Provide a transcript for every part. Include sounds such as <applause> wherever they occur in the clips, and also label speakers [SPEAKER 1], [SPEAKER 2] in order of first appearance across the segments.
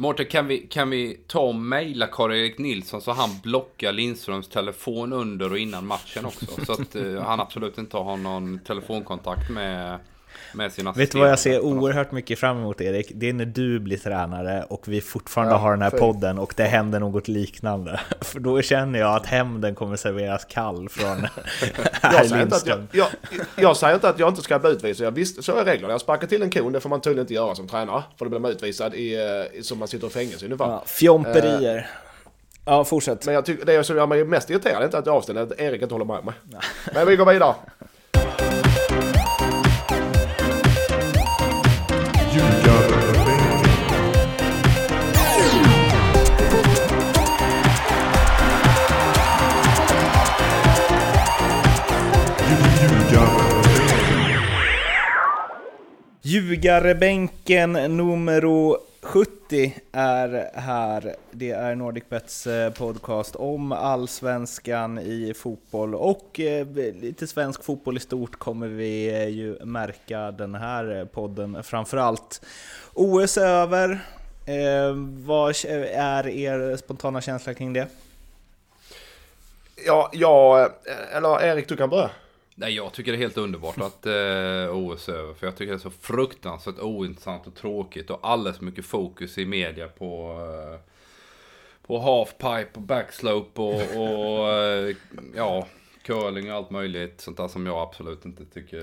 [SPEAKER 1] Mårten, kan vi, kan vi ta och mejla Karl-Erik Nilsson så han blockar Lindströms telefon under och innan matchen också? Så att uh, han absolut inte har någon telefonkontakt med med sina
[SPEAKER 2] Vet du vad jag ser oerhört mycket fram emot Erik? Det är när du blir tränare och vi fortfarande ja, har den här för... podden och det händer något liknande. <laughs> För då känner jag att hämnden kommer serveras kall från <laughs>
[SPEAKER 3] jag, säger inte att jag, jag, jag, säger inte att jag inte ska bli utvisad. Jag visst, så är reglerna. Jag sparkar till en kon, det får man tydligen inte göra som tränare. För då blir man utvisad i, eh, som man sitter i fängelse ungefär. Ja,
[SPEAKER 2] fjomperier. Uh, Ja, fortsätt.
[SPEAKER 3] Men jag tycker, det som gör mig mest irriterad är inte att jag avställer, att Erik inte håller med mig. Men vi går vidare. <laughs>
[SPEAKER 2] Ljugarebänken nummer 70 är här. Det är NordicBets eh, podcast om allsvenskan i fotboll och eh, lite svensk fotboll i stort kommer vi eh, ju märka den här podden framförallt. OS är över. Vad är er spontana känsla kring det?
[SPEAKER 3] Ja, ja eller Erik du kan börja.
[SPEAKER 1] Nej, jag tycker det är helt underbart <laughs> att eh, OS är över. För jag tycker det är så fruktansvärt ointressant och tråkigt. Och alldeles för mycket fokus i media på, eh, på halfpipe och backslope och, och eh, ja, curling och allt möjligt. Sånt där som jag absolut inte tycker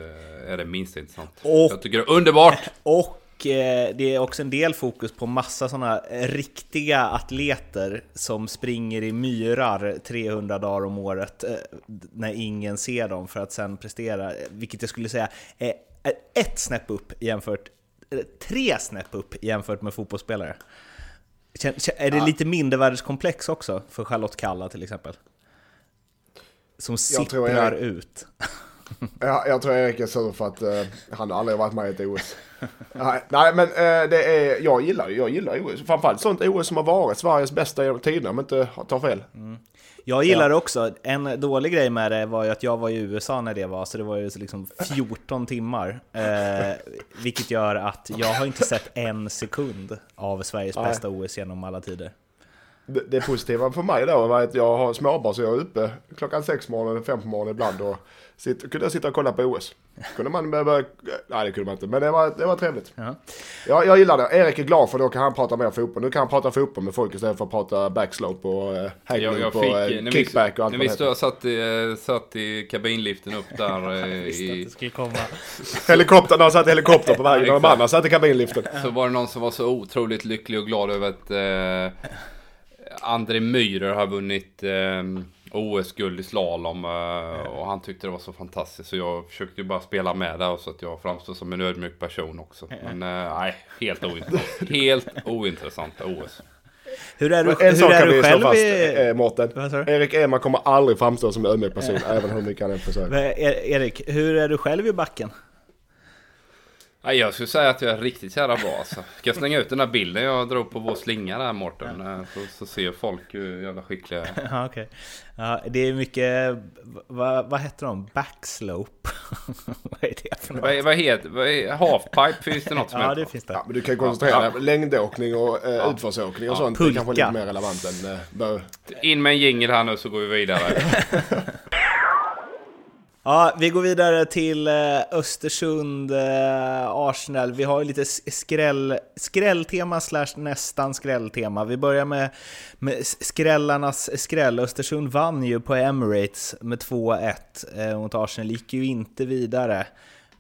[SPEAKER 1] är det minsta intressant. Och, jag tycker det är underbart! <laughs>
[SPEAKER 2] Och det är också en del fokus på massa sådana riktiga atleter som springer i myrar 300 dagar om året eh, när ingen ser dem för att sen prestera, vilket jag skulle säga är ett snäpp upp jämfört, tre snäpp upp jämfört med fotbollsspelare. Är det lite mindervärdeskomplex också för Charlotte Kalla till exempel? Som sipprar jag... ut. <laughs>
[SPEAKER 3] Ja, jag tror Erik är sur för att uh, han har aldrig varit med i ett OS. nej, nej, men uh, det är, jag gillar jag gillar OS. Framförallt sånt OS som har varit Sveriges bästa genom tiderna om jag inte tar fel. Mm.
[SPEAKER 2] Jag gillar det också. En dålig grej med det var ju att jag var i USA när det var, så det var ju liksom 14 timmar. Eh, vilket gör att jag har inte sett en sekund av Sveriges nej. bästa OS genom alla tider.
[SPEAKER 3] Det, det positiva för mig då var att jag har småbarn så jag är uppe klockan sex på morgonen, fem på morgonen ibland och Sitt, kunde jag sitta och kolla på OS. Kunde man börja, nej det kunde man inte, men det var, det var trevligt. Ja. Ja, jag gillar det. Erik är glad för då kan han prata mer fotboll. Nu kan han prata fotboll med folk istället för att prata backslope och uh, hängning på uh, kickback och allt
[SPEAKER 1] När vi stod, satt, i, satt i kabinliften upp där <laughs> uh, i...
[SPEAKER 2] att det skulle komma. <laughs>
[SPEAKER 3] Helikoptern, han satt i helikopter på vägen och de andra satt i kabinliften. <laughs>
[SPEAKER 1] Så var det någon som var så otroligt lycklig och glad över att uh, André Myhrer har vunnit uh, OS-guld i slalom eh, och han tyckte det var så fantastiskt så jag försökte ju bara spela med där så att jag framstår som en ödmjuk person också. Men eh, nej, helt ointressant. <laughs> helt ointressant OS.
[SPEAKER 2] Hur är du, en hur är du själv fast,
[SPEAKER 3] i... Eh, Mårten. Erik Eman kommer aldrig framstå som en ödmjuk person, <laughs> även hur mycket han än försöker.
[SPEAKER 2] E- Erik, hur är du själv i backen?
[SPEAKER 1] Jag skulle säga att jag är riktigt jävla bra alltså. Ska jag slänga ut den här bilden jag drog på vår slinga där Mårten? Ja. Så, så ser folk hur jävla skickliga jag
[SPEAKER 2] är. <laughs> Ja, okay. ja, det är mycket, vad, vad heter de? Backslope? <laughs>
[SPEAKER 1] vad är det för något? Vad, vad heter, vad är, halfpipe finns det något som <laughs>
[SPEAKER 2] ja, heter? det finns det.
[SPEAKER 3] Ja, men du kan koncentrera dig på längdåkning och eh, ja. utförsåkning och ja. sånt. Pulka. Det är kanske lite mer relevant än... Eh.
[SPEAKER 1] In med en jingel här nu så går vi vidare.
[SPEAKER 2] Ja, vi går vidare till eh, Östersund, eh, Arsenal. Vi har ju lite skräll, skrälltema slash nästan skrälltema. Vi börjar med, med skrällarnas skräll. Östersund vann ju på Emirates med 2-1 eh, mot Arsenal, gick ju inte vidare.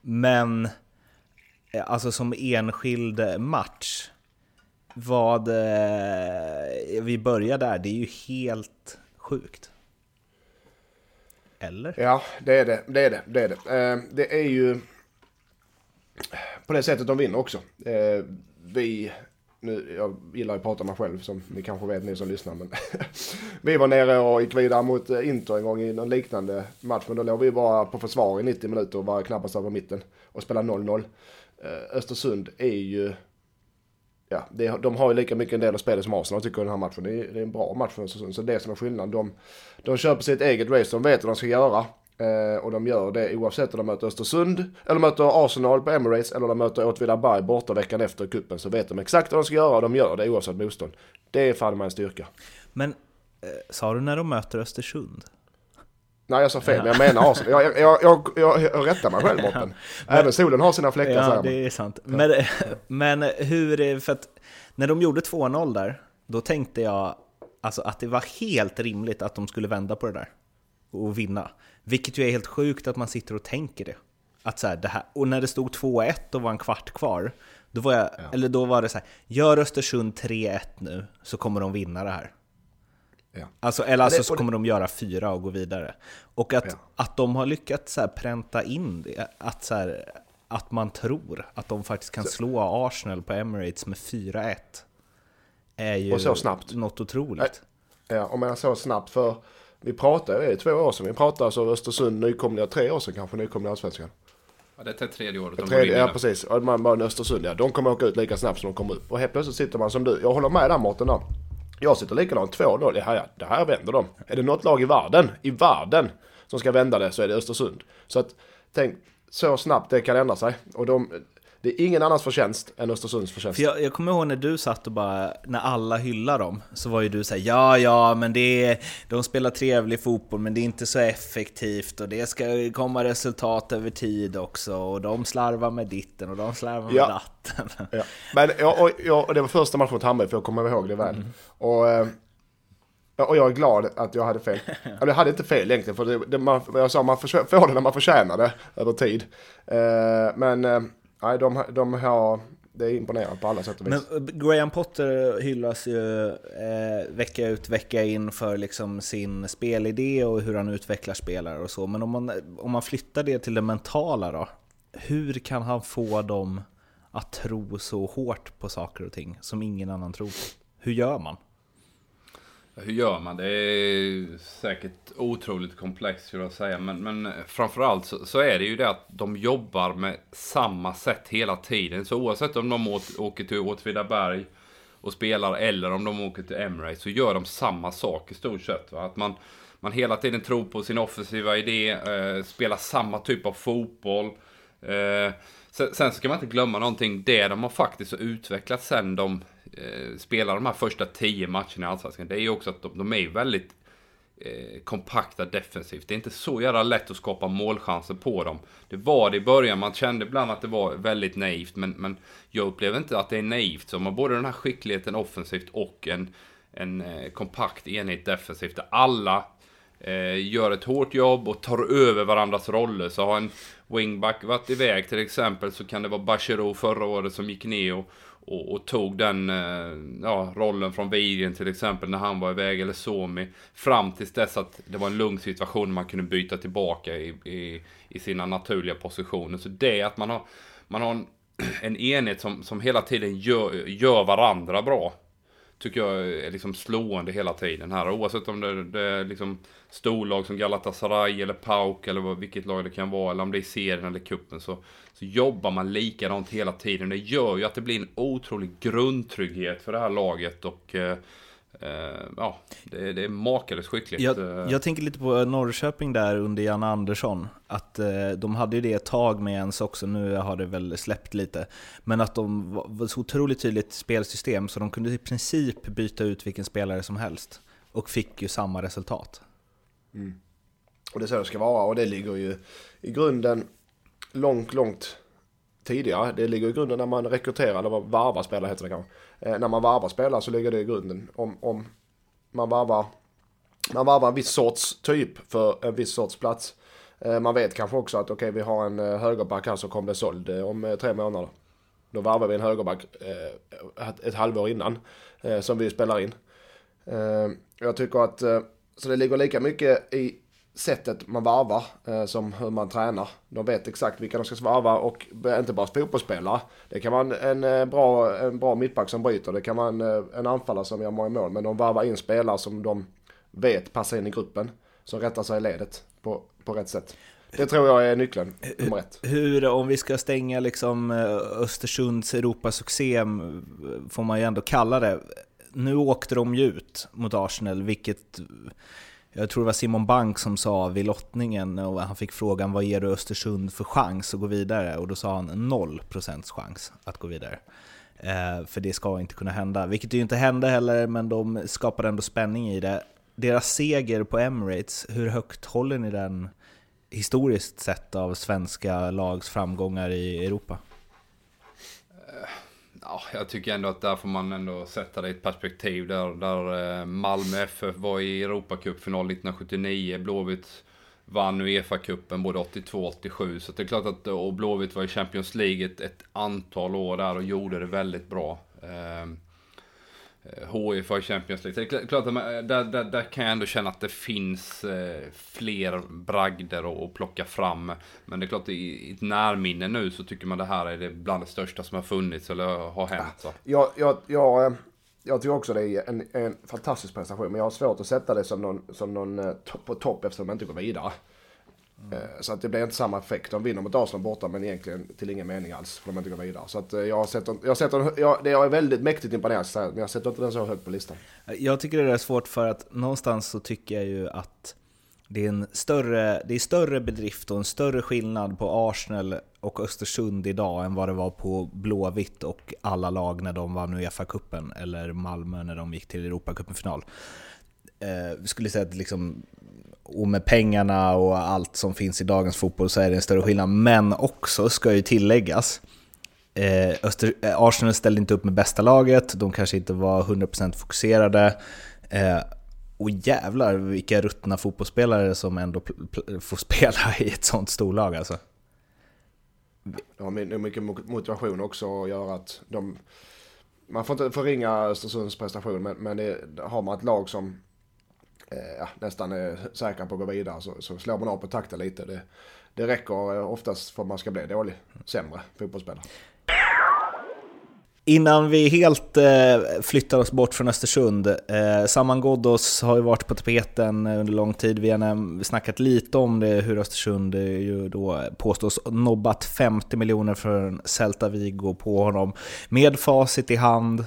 [SPEAKER 2] Men alltså som enskild match, vad... vi börjar där, det är ju helt sjukt. Eller?
[SPEAKER 3] Ja, det är det. Det är det. Det är det. Eh, det är ju på det sättet de vinner också. Eh, vi, nu, jag gillar att prata om mig själv som ni kanske vet ni som lyssnar. Men <laughs> vi var nere och gick vidare mot eh, Inter en gång i någon liknande match. Men då låg vi bara på försvar i 90 minuter och var knappast över mitten och spelade 0-0. Eh, Östersund är ju ja, det, de har ju lika mycket en del av spelet som Arsenal tycker den här matchen. Det är, det är en bra match för Östersund. Så det är som är skillnaden. De, de kör på sitt eget race, de vet vad de ska göra. Eh, och de gör det oavsett om de möter Östersund, eller möter Arsenal på Emirates, eller de möter Åtvidaberg borta veckan efter kuppen så vet de exakt vad de ska göra och de gör det oavsett motstånd. Det är fan en styrka.
[SPEAKER 2] Men eh, sa du när de möter Östersund?
[SPEAKER 3] Nej jag sa fel, men jag menar Arsenal. Jag, jag, jag, jag, jag rättar mig själv Mårten. Även solen har sina fläckar
[SPEAKER 2] Ja, det är sant. Men, <laughs> men hur, för att när de gjorde 2-0 där, då tänkte jag alltså, att det var helt rimligt att de skulle vända på det där och vinna. Vilket ju är helt sjukt att man sitter och tänker det. Att så här, det här. Och när det stod 2-1 och var en kvart kvar, då var, jag, ja. eller då var det så här, gör Östersund 3-1 nu så kommer de vinna det här. Ja. Alltså, eller alltså så kommer de göra fyra och gå vidare. Och att, ja. att de har lyckats så här pränta in det, att, så här, att man tror att de faktiskt kan så. slå Arsenal på Emirates med 4-1. Är ju och så snabbt. något otroligt.
[SPEAKER 3] Ja, och man så snabbt för vi pratar, det är två år sedan, vi pratar alltså Östersund nykomlingar, tre år sedan kanske nykomlingar Allsvenskan.
[SPEAKER 1] Ja, det är tredje året. De
[SPEAKER 3] tredje, ja, precis. Och man bara Östersund, ja. De kommer åka ut lika snabbt som de kommer upp. Och helt plötsligt sitter man som du. Jag håller med där Mårten där. Jag sitter likadant, 2-0. Det här, det här vänder de. Är det något lag i världen, i världen, som ska vända det så är det Östersund. Så att, tänk så snabbt det kan ändra sig. Och de, det är ingen annans förtjänst än Östersunds förtjänst.
[SPEAKER 2] För jag, jag kommer ihåg när du satt och bara, när alla hyllade dem, så var ju du såhär ja, ja, men det är, de spelar trevlig fotboll, men det är inte så effektivt och det ska komma resultat över tid också och de slarvar med ditten och de slarvar med datten. <laughs>
[SPEAKER 3] Ja. Men jag, och, jag, och det var första matchen mot Hammarby, för jag kommer ihåg det väl. Mm. Och, eh, och jag är glad att jag hade fel. <laughs> Eller jag hade inte fel egentligen, för det, det man, jag sa, man får det när man förtjänar det över tid. Eh, men nej, de, de har, det är imponerande på alla sätt och vis.
[SPEAKER 2] Men eh, Graham Potter hyllas ju eh, vecka ut vecka in för liksom sin spelidé och hur han utvecklar spelare och så. Men om man, om man flyttar det till det mentala då? Hur kan han få dem att tro så hårt på saker och ting som ingen annan tror på? Hur gör man?
[SPEAKER 1] Hur gör man? Det är säkert otroligt komplext skulle jag säga. Men, men framförallt så, så, är det ju det att de jobbar med samma sätt hela tiden. Så oavsett om de åt, åker till Åtvidaberg och spelar eller om de åker till Emirates så gör de samma sak i stort sett. Va? Att man, man hela tiden tror på sin offensiva idé, eh, spelar samma typ av fotboll. Eh, sen, sen ska man inte glömma någonting, det de har faktiskt utvecklat sen de eh, spelar de här första tio matcherna i Allsvenskan, det är ju också att de, de är väldigt eh, kompakta defensivt. Det är inte så jävla lätt att skapa målchanser på dem. Det var det i början, man kände ibland att det var väldigt naivt, men, men jag upplever inte att det är naivt. Så man har både den här skickligheten offensivt och en, en eh, kompakt enhet defensivt, där alla eh, gör ett hårt jobb och tar över varandras roller. Så har en wingback varit iväg till exempel så kan det vara Bachirou förra året som gick ner och, och, och, tog den eh, ja, rollen från Widgren till exempel när han var iväg, eller Somi. Fram tills dess att det var en lugn situation man kunde byta tillbaka i, i, i sina naturliga positioner. Så det att man har, man har en, <clears throat> en enhet som, som hela tiden gör, gör varandra bra tycker jag är liksom slående hela tiden här. Oavsett om det, det är liksom storlag som Galatasaray eller Pauk eller vad, vilket lag det kan vara. Eller om det är serien eller kuppen så, så jobbar man likadant hela tiden. Det gör ju att det blir en otrolig grundtrygghet för det här laget. och eh, ja, det, det är makalöst skickligt.
[SPEAKER 2] Jag, eh. jag, tänker lite på Norrköping där under Jan Andersson. Att uh, de hade ju det ett tag med ens också, nu har det väl släppt lite. Men att de var så otroligt tydligt spelsystem så de kunde i princip byta ut vilken spelare som helst. Och fick ju samma resultat.
[SPEAKER 3] Mm. Och det är så det ska vara och det ligger ju i grunden långt, långt tidigare. Det ligger i grunden när man rekryterar, eller varvar spelare heter det kanske. Eh, när man varvar spelare så ligger det i grunden. Om, om man varvar man varvar en viss sorts typ för en viss sorts plats. Eh, man vet kanske också att okej okay, vi har en eh, högerback här som kommer bli såld om tre månader. Då varvar vi en högerback ett halvår innan som vi spelar in. jag tycker att så det ligger lika mycket i sättet man varvar eh, som hur man tränar. De vet exakt vilka de ska varva och inte bara fotbollsspelare. Det kan vara en, en, eh, bra, en bra mittback som bryter, det kan vara en, eh, en anfallare som gör många mål. Men de varvar in spelare som de vet passar in i gruppen, som rättar sig i ledet på, på rätt sätt. Det tror jag är nyckeln, nummer ett.
[SPEAKER 2] Hur, om vi ska stänga liksom eh, Östersunds Europasuccé, får man ju ändå kalla det. Nu åkte de ju ut mot Arsenal, vilket jag tror det var Simon Bank som sa vid lottningen, och han fick frågan vad ger du Östersund för chans att gå vidare? Och då sa han 0% chans att gå vidare. Eh, för det ska inte kunna hända, vilket ju inte hände heller, men de skapade ändå spänning i det. Deras seger på Emirates, hur högt håller ni den historiskt sett av svenska lags framgångar i Europa?
[SPEAKER 1] Eh, Ja, jag tycker ändå att där får man ändå sätta det i ett perspektiv. Där, där eh, Malmö FF var i Europacupfinal 1979. Blåvitt vann Uefa-cupen både 82 och 87. Så det är klart att, eh, och Blåvitt var i Champions League ett, ett antal år där och gjorde det väldigt bra. Eh, HIF i Champions League. Det är klart att man, där, där, där kan jag ändå känna att det finns eh, fler bragder att plocka fram. Men det är klart i, ett närminne nu så tycker man det här är det bland det största som har funnits eller har hänt. Så.
[SPEAKER 3] Jag, jag, jag, eh, jag tycker också det är en, en fantastisk prestation. Men jag har svårt att sätta det som någon, som någon eh, på topp eftersom de inte går vidare. Mm. Eh, så att det blir inte samma effekt. De vinner mot Arsenal borta men egentligen till ingen mening alls. För de inte går vidare. Så att eh, jag har sett, jag har sett jag, det är väldigt mäktigt imponerad men jag sätter inte den så högt på listan.
[SPEAKER 2] Jag tycker det är svårt för att någonstans så tycker jag ju att det är en större, det är större bedrift och en större skillnad på Arsenal och Östersund idag än vad det var på Blåvitt och alla lag när de vann Uefa-cupen eller Malmö när de gick till Europacupen-final. Eh, vi skulle säga att liksom, och med pengarna och allt som finns i dagens fotboll så är det en större skillnad. Men också, ska ju tilläggas, eh, Öster, eh, Arsenal ställde inte upp med bästa laget, de kanske inte var 100% fokuserade. Eh, och jävlar vilka ruttna fotbollsspelare som ändå får <laughs> spela i ett sånt storlag alltså.
[SPEAKER 3] Det har mycket motivation också att göra att de... Man får inte förringa Östersunds prestation men, men det, har man ett lag som eh, nästan eh, är säkra på att gå vidare så, så slår man av på takten lite. Det, det räcker eh, oftast för att man ska bli dålig, sämre fotbollsspelare.
[SPEAKER 2] Innan vi helt eh, flyttar oss bort från Östersund, eh, Saman Ghoddos har ju varit på tapeten under lång tid. Vi har snackat lite om det, hur Östersund eh, ju då påstås nobbat 50 miljoner från Celta Vigo på honom. Med facit i hand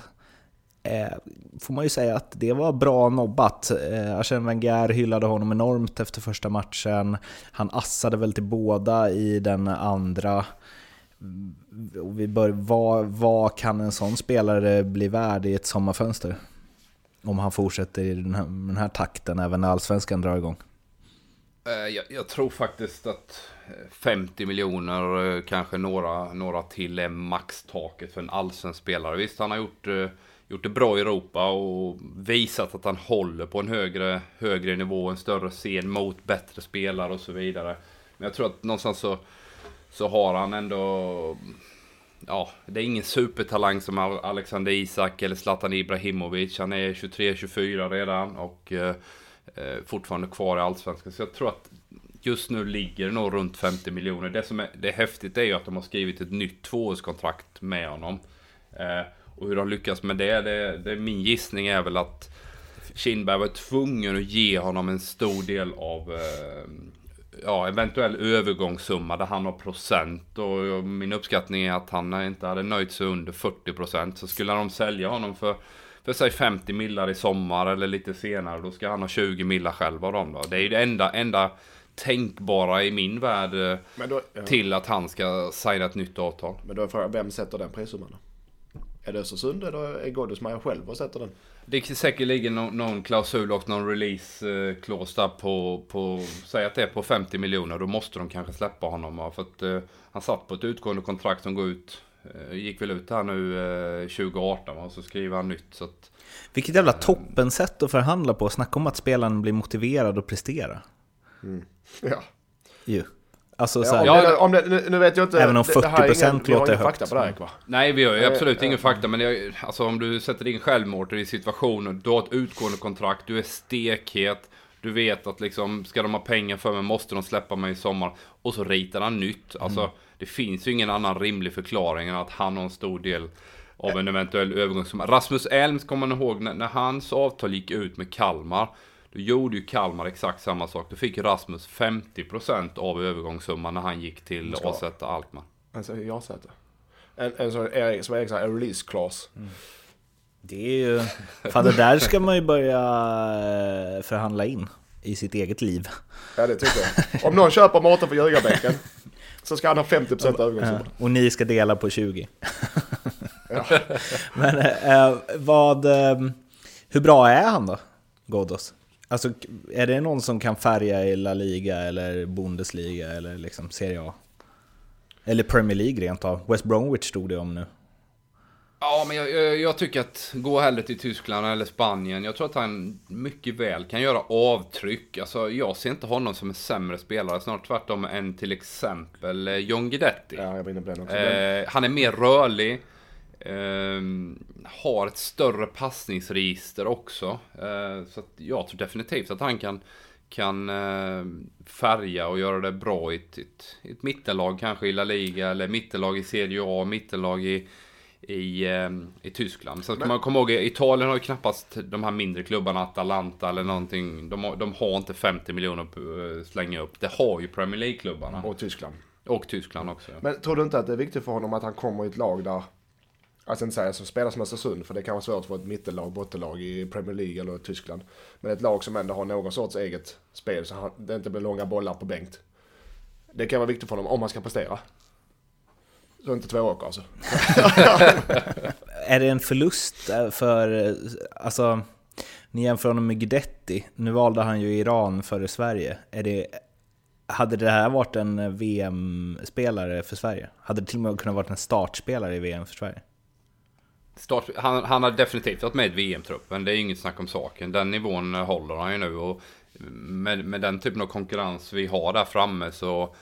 [SPEAKER 2] eh, får man ju säga att det var bra nobbat. Eh, Arsene Wenger hyllade honom enormt efter första matchen. Han assade väl till båda i den andra. Mm, och vi bör, vad, vad kan en sån spelare bli värd i ett sommarfönster? Om han fortsätter i den här, den här takten även när allsvenskan drar igång.
[SPEAKER 1] Eh, jag, jag, tror faktiskt att eh, 50 miljoner, eh, kanske några, några till, är maxtaket för en allsvensk spelare. Visst, han har gjort, eh, gjort det bra i Europa och visat att han håller på en högre, högre nivå, en större scen mot bättre spelare och så vidare. Men jag tror att någonstans så så har han ändå... Ja, det är ingen supertalang som Alexander Isak eller Zlatan Ibrahimovic. Han är 23-24 redan och eh, eh, fortfarande kvar i Allsvenskan. Så jag tror att just nu ligger det nog runt 50 miljoner. Det som är, det är häftigt är ju att de har skrivit ett nytt tvåårskontrakt med honom. Eh, och hur de lyckas med det, det, det, min gissning är väl att Kindberg var tvungen att ge honom en stor del av eh, ja, eventuell övergångssumma där han har procent. Och min uppskattning är att han inte hade nöjt sig under 40 procent. Så skulle de sälja honom för, för säg 50 millar i sommar eller lite senare. Då ska han ha 20 millar själv av dem då. Det är ju det enda, enda tänkbara i min värld eh, då, ja. till att han ska signa ett nytt avtal.
[SPEAKER 3] Men då är frågan, vem sätter den prissumman? Är det Östersund eller är Goddesmeyer själv och sätter den?
[SPEAKER 1] Det är säkerligen någon, någon klausul och någon release-clause där på, på, säg att det är på 50 miljoner. Då måste de kanske släppa honom. För att uh, han satt på ett utgående kontrakt som går ut, uh, gick väl ut här nu uh, 2018 och så skriver han nytt. Så att,
[SPEAKER 2] Vilket jävla toppensätt att förhandla på. Snacka om att spelaren blir motiverad att prestera.
[SPEAKER 3] Mm. <laughs> Ja.
[SPEAKER 2] Ju.
[SPEAKER 3] Alltså, ja, om det, om det, nu, vet jag inte.
[SPEAKER 2] Även om 40% det ingen, låter högt. fakta
[SPEAKER 3] på det här, va?
[SPEAKER 1] Nej, vi har ju absolut ingen fakta. Men jag, alltså, om du sätter in självmord i situationen. Du har ett utgående kontrakt, du är stekhet. Du vet att liksom, ska de ha pengar för mig måste de släppa mig i sommar. Och så ritar han nytt. Alltså, mm. det finns ju ingen annan rimlig förklaring än att han har en stor del av en eventuell övergångssumma. Rasmus Elms kommer man ihåg när, när hans avtal gick ut med Kalmar. Då gjorde ju Kalmar exakt samma sak. Då fick Rasmus 50% av övergångssumman när han gick till AZ Alkmaar.
[SPEAKER 3] Alltså AZ? En, en sån, Erik, som Erik sa, en release clause. Mm.
[SPEAKER 2] Det är ju... <laughs> Fan det där ska man ju börja eh, förhandla in. i sitt eget liv.
[SPEAKER 3] Ja, det tycker jag. Om någon köper Mårten på ljugarbänken <laughs> så ska han ha 50% övergångssumma.
[SPEAKER 2] Och ni ska dela på 20. <laughs> Men eh, vad... Eh, hur bra är han då, Ghoddos? Alltså, är det någon som kan färga i La Liga eller Bundesliga eller liksom Serie A? Eller Premier League rent av. West Bromwich stod det om nu.
[SPEAKER 1] Ja, men jag, jag, jag, tycker att gå hellre till Tyskland eller Spanien. Jag tror att han mycket väl kan göra avtryck. Alltså, jag ser inte honom som en sämre spelare, snarare tvärtom än till exempel eh, John Guidetti.
[SPEAKER 3] Ja, jag på den också.
[SPEAKER 1] Eh, han är mer rörlig. Eh, har ett större passningsregister också. Eh, så jag tror definitivt att han kan, kan eh, färga och göra det bra i ett, ett, ett mittenlag kanske i La Liga eller mittenlag i Serie A, mittenlag i i, ehm, i Tyskland. Sen ska man komma ihåg, Italien har ju knappast de här mindre klubbarna, Atalanta eller någonting. De har, de har inte 50 miljoner att eh, slänga upp. Det har ju Premier League-klubbarna.
[SPEAKER 3] Och Tyskland.
[SPEAKER 1] Och Tyskland också. Ja.
[SPEAKER 3] Men tror du inte att det är viktigt för honom att han kommer i ett lag där, alltså inte säga som spelar som Östersund, för det kan vara svårt för ett mittellag, bottenlag i Premier League eller Tyskland. Men ett lag som ändå har någon sorts eget spel, så det inte blir långa bollar på Bengt. Det kan vara viktigt för honom om han ska prestera. Så inte två åker alltså. <laughs>
[SPEAKER 2] är det en förlust eh, för, eh, alltså, ni jämför honom med Guidetti. Nu valde han ju Iran före Sverige. Är det, hade det här varit en eh, VM-spelare för Sverige? Hade det till och med kunnat vara en startspelare i VM för Sverige?
[SPEAKER 1] Start, han, han har definitivt varit med i VM-truppen, det är inget snack om saken. Den nivån håller han ju nu och med, med den typen av konkurrens vi har där framme så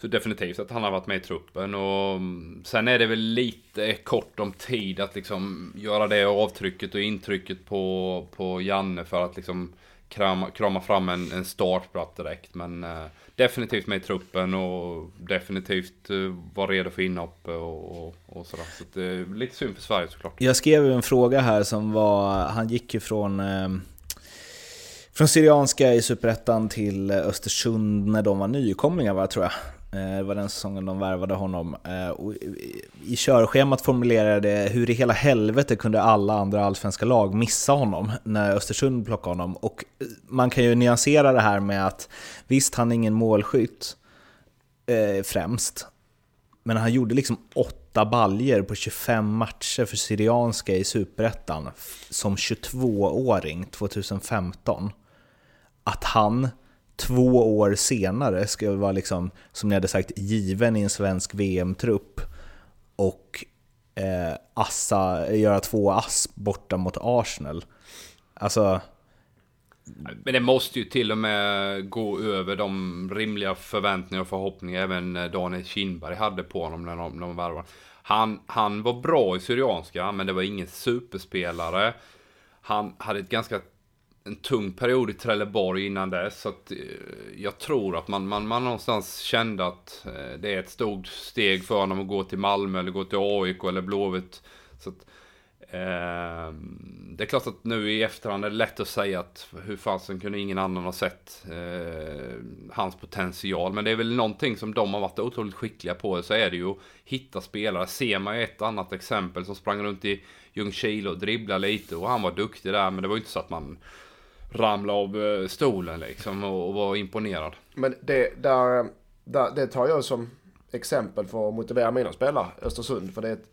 [SPEAKER 1] så definitivt att han har varit med i truppen och mm, sen är det väl lite kort om tid att liksom göra det avtrycket och intrycket på, på Janne för att liksom krama, krama fram en, en startplats direkt. Men eh, definitivt med i truppen och definitivt var vara redo för inhopp och, och, och sådär. Så det är eh, lite synd för Sverige såklart.
[SPEAKER 2] Jag skrev en fråga här som var, han gick ju från ehm, från Syrianska i Superettan till Östersund när de var nykomlingar va, tror jag. Eh, det var den säsongen de värvade honom. Eh, och I körschemat formulerade det hur i hela helvete kunde alla andra allsvenska lag missa honom när Östersund plockade honom. Och eh, man kan ju nyansera det här med att visst, han är ingen målskytt främst, men han gjorde liksom åtta baljer på 25 matcher för Syrianska i Superettan som 22-åring 2015. Att han två år senare ska vara liksom, som ni hade sagt, given i en svensk VM-trupp och eh, assa, göra två ass borta mot Arsenal. Alltså...
[SPEAKER 1] Men det måste ju till och med gå över de rimliga förväntningar och förhoppningar även Daniel Kindberg hade på honom när de, de värvade. Han, han var bra i Syrianska, men det var ingen superspelare. Han hade ett ganska en tung period i Trelleborg innan dess. Så att, eh, jag tror att man, man, man någonstans kände att eh, det är ett stort steg för honom att gå till Malmö eller gå till AIK eller Blåvitt. Så att, eh, det är klart att nu i efterhand är det lätt att säga att hur fasen kunde ingen annan ha sett eh, hans potential. Men det är väl någonting som de har varit otroligt skickliga på. Så är det ju att hitta spelare. Ser man ju ett annat exempel som sprang runt i Ljungskile och dribblade lite och han var duktig där. Men det var ju inte så att man ramla av eh, stolen liksom och, och vara imponerad.
[SPEAKER 3] Men det, där, där, det tar jag som exempel för att motivera mina spelare, Östersund. För det är ett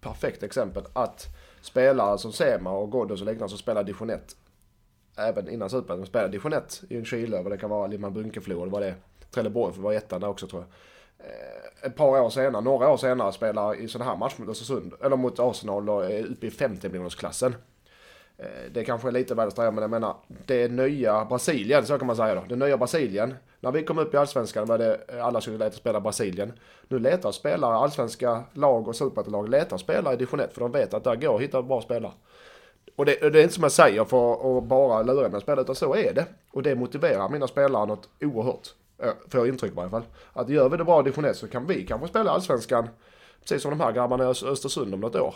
[SPEAKER 3] perfekt exempel att spelare som Sema och Ghoddos och liknande som spelar division 1, även innan Superettan, spelar division 1 i en Chile, vad det kan vara, Limhamn Bunkeflo, vad det är, Trelleborg, för det var ettan där också tror jag. Eh, ett par år senare, några år senare, spelar i sådana här matcher mot Östersund, eller mot Arsenal och är uppe i 50-miljonersklassen. Eh, det kanske är lite väl att men jag menar, det nya Brasilien, så kan man säga då. Det nya Brasilien. När vi kom upp i Allsvenskan var det eh, alla skulle leta spela Brasilien. Nu letar spelare, allsvenska lag och superettanlag letar spelare i division 1 för de vet att där går att hitta bra spelare. Och det, det, är inte som jag säger för att bara lura mina spelare, utan så är det. Och det motiverar mina spelare något oerhört. Eh, får jag intryck i varje fall. Att gör vi det bra i division 1 så kan vi kanske spela allsvenskan precis som de här grabbarna i Östersund om något år.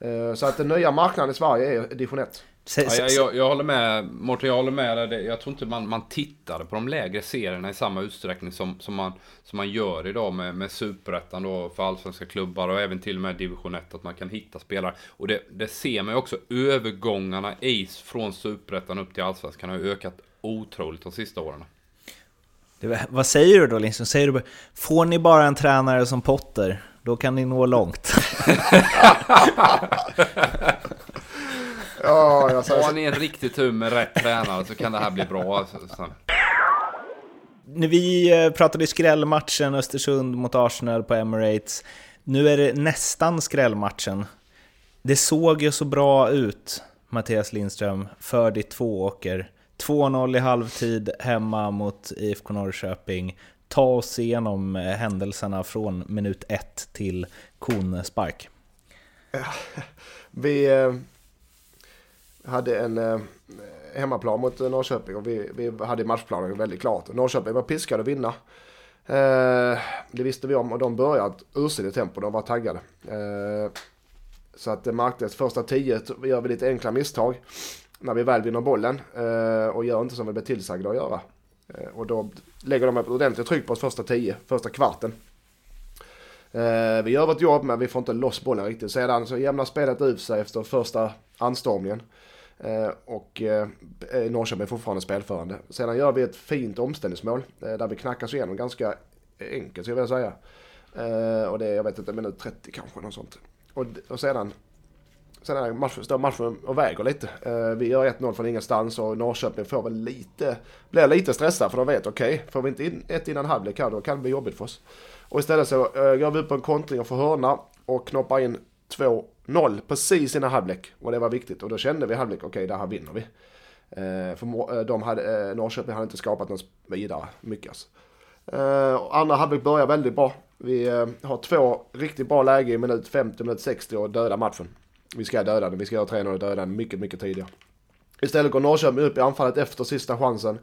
[SPEAKER 3] Eh, så att den nya marknaden i Sverige är division 1.
[SPEAKER 1] Ja, jag, jag, jag, håller med Mårten, jag håller med dig. Jag tror inte man, man tittade på de lägre serierna i samma utsträckning som, som, man, som man gör idag med, med superettan då för allsvenska klubbar och även till och med division 1 att man kan hitta spelare. Och det, det ser man ju också, övergångarna i, från superettan upp till allsvenskan har ökat otroligt de sista åren.
[SPEAKER 2] Det, vad säger du då? Säger du får ni bara en tränare som Potter, då kan ni nå långt? <laughs>
[SPEAKER 3] ja, jag
[SPEAKER 1] Har ni en riktig tur med rätt tränare så kan det här bli bra. Alltså,
[SPEAKER 2] När vi eh, pratade skrällmatchen Östersund mot Arsenal på Emirates. Nu är det nästan skrällmatchen. Det såg ju så bra ut, Mattias Lindström, för ditt tvååker. 2-0 i halvtid hemma mot IFK Norrköping. Ta oss igenom eh, händelserna från minut ett till konspark. <laughs>
[SPEAKER 3] Vi eh, hade en eh, hemmaplan mot Norrköping och vi, vi hade matchplanen väldigt klart. Norrköping var piskade att vinna. Det visste vi om och de började ursinnigt tempo, de var taggade. Så att det märktes första tio, gör vi lite enkla misstag när vi väl vinner bollen och gör inte som vi blir tillsagda att göra. Eh, och då lägger de ett ordentligt tryck på oss första tio, första kvarten. Eh, vi gör vårt jobb men vi får inte loss bollen riktigt. Sedan så jämnar spelet ut sig efter första anstormningen. Eh, och Norrköping är fortfarande spelförande. Sedan gör vi ett fint omställningsmål där vi knackas igenom ganska enkelt skulle jag vilja säga. Och det är, jag vet inte, minut 30 kanske något sånt. Och, och sedan Sen är matchen, står matchen och väger lite. Eh, vi gör 1-0 från ingenstans och Norrköping får väl lite, blir lite stressade för de vet okej, okay, får vi inte in ett innan halvlek här då kan det bli jobbigt för oss. Och istället så eh, går vi upp på en kontring och får hörna och knoppar in 2-0 precis innan halvlek. Och det var viktigt och då kände vi halvlek, okej okay, det här vinner vi. Eh, för de hade, Norrköping hade inte skapat något vidare mycket alltså. Andra halvlek börjar väldigt bra. Vi har två riktigt bra läge i minut 50, minut 60 och döda matchen. Vi ska döda den, vi ska göra 3-0 och döda den mycket, mycket tidigare. Istället går Norrköping upp i anfallet efter sista chansen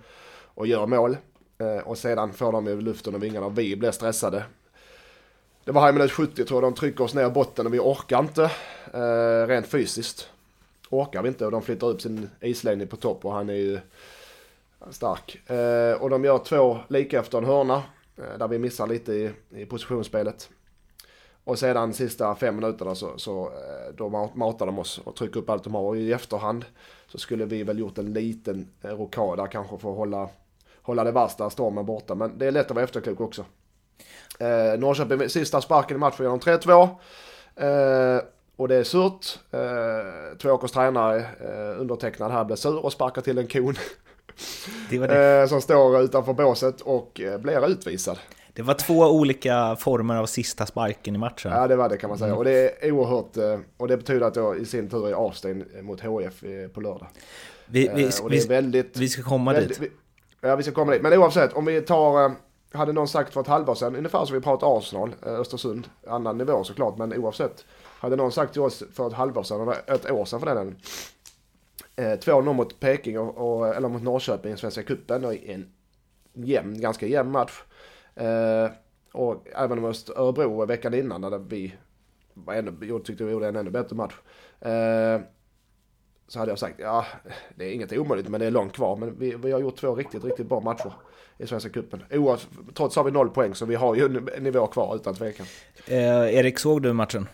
[SPEAKER 3] och gör mål. Eh, och sedan får de ju luften och vingarna och vi blir stressade. Det var här i minut 70 tror jag de trycker oss ner i botten och vi orkar inte. Eh, rent fysiskt. Orkar vi inte och de flyttar upp sin isläggning på topp och han är ju stark. Eh, och de gör två lika efter en hörna. Eh, där vi missar lite i, i positionsspelet. Och sedan sista fem minuterna så, så eh, då matar de oss och trycker upp allt de har. Och i efterhand så skulle vi väl gjort en liten eh, rokad där kanske för att hålla, hålla det värsta stormen borta. Men det är lätt att vara efterklok också. Eh, Norrköping sista sparken i matchen genom 3-2. Eh, och det är surt. Eh, Tvååkers tränare, eh, undertecknad här, blir sur och sparkar till en kon. Det det. Eh, som står utanför båset och eh, blir utvisad.
[SPEAKER 2] Det var två olika former av sista sparken i matchen.
[SPEAKER 3] Ja, det var det kan man säga. Mm. Och det är oerhört... Eh, och det betyder att jag i sin tur är avstängd mot HF på lördag.
[SPEAKER 2] Vi, vi, det är väldigt, vi ska komma väldigt, dit.
[SPEAKER 3] ja, vi ska komma dit. Men oavsett, om vi tar... Hade någon sagt för ett halvår sedan, ungefär som vi pratade Arsenal, Östersund, annan nivå såklart, men oavsett. Hade någon sagt till oss för ett halvår sedan, eller ett år sedan för den eh, två 0 mot Peking och, och, eller mot Norrköping i Svenska Cupen och en jämn, ganska jämn match. Eh, och även mot Örebro veckan innan där vi var ännu, jag tyckte vi gjorde en ännu bättre match. Eh, så hade jag sagt, ja det är inget omöjligt men det är långt kvar. Men vi, vi har gjort två riktigt, riktigt bra matcher i Svenska Cupen. Trots har vi noll poäng så vi har ju en nivå kvar utan tvekan.
[SPEAKER 2] Eh, Erik, såg du matchen?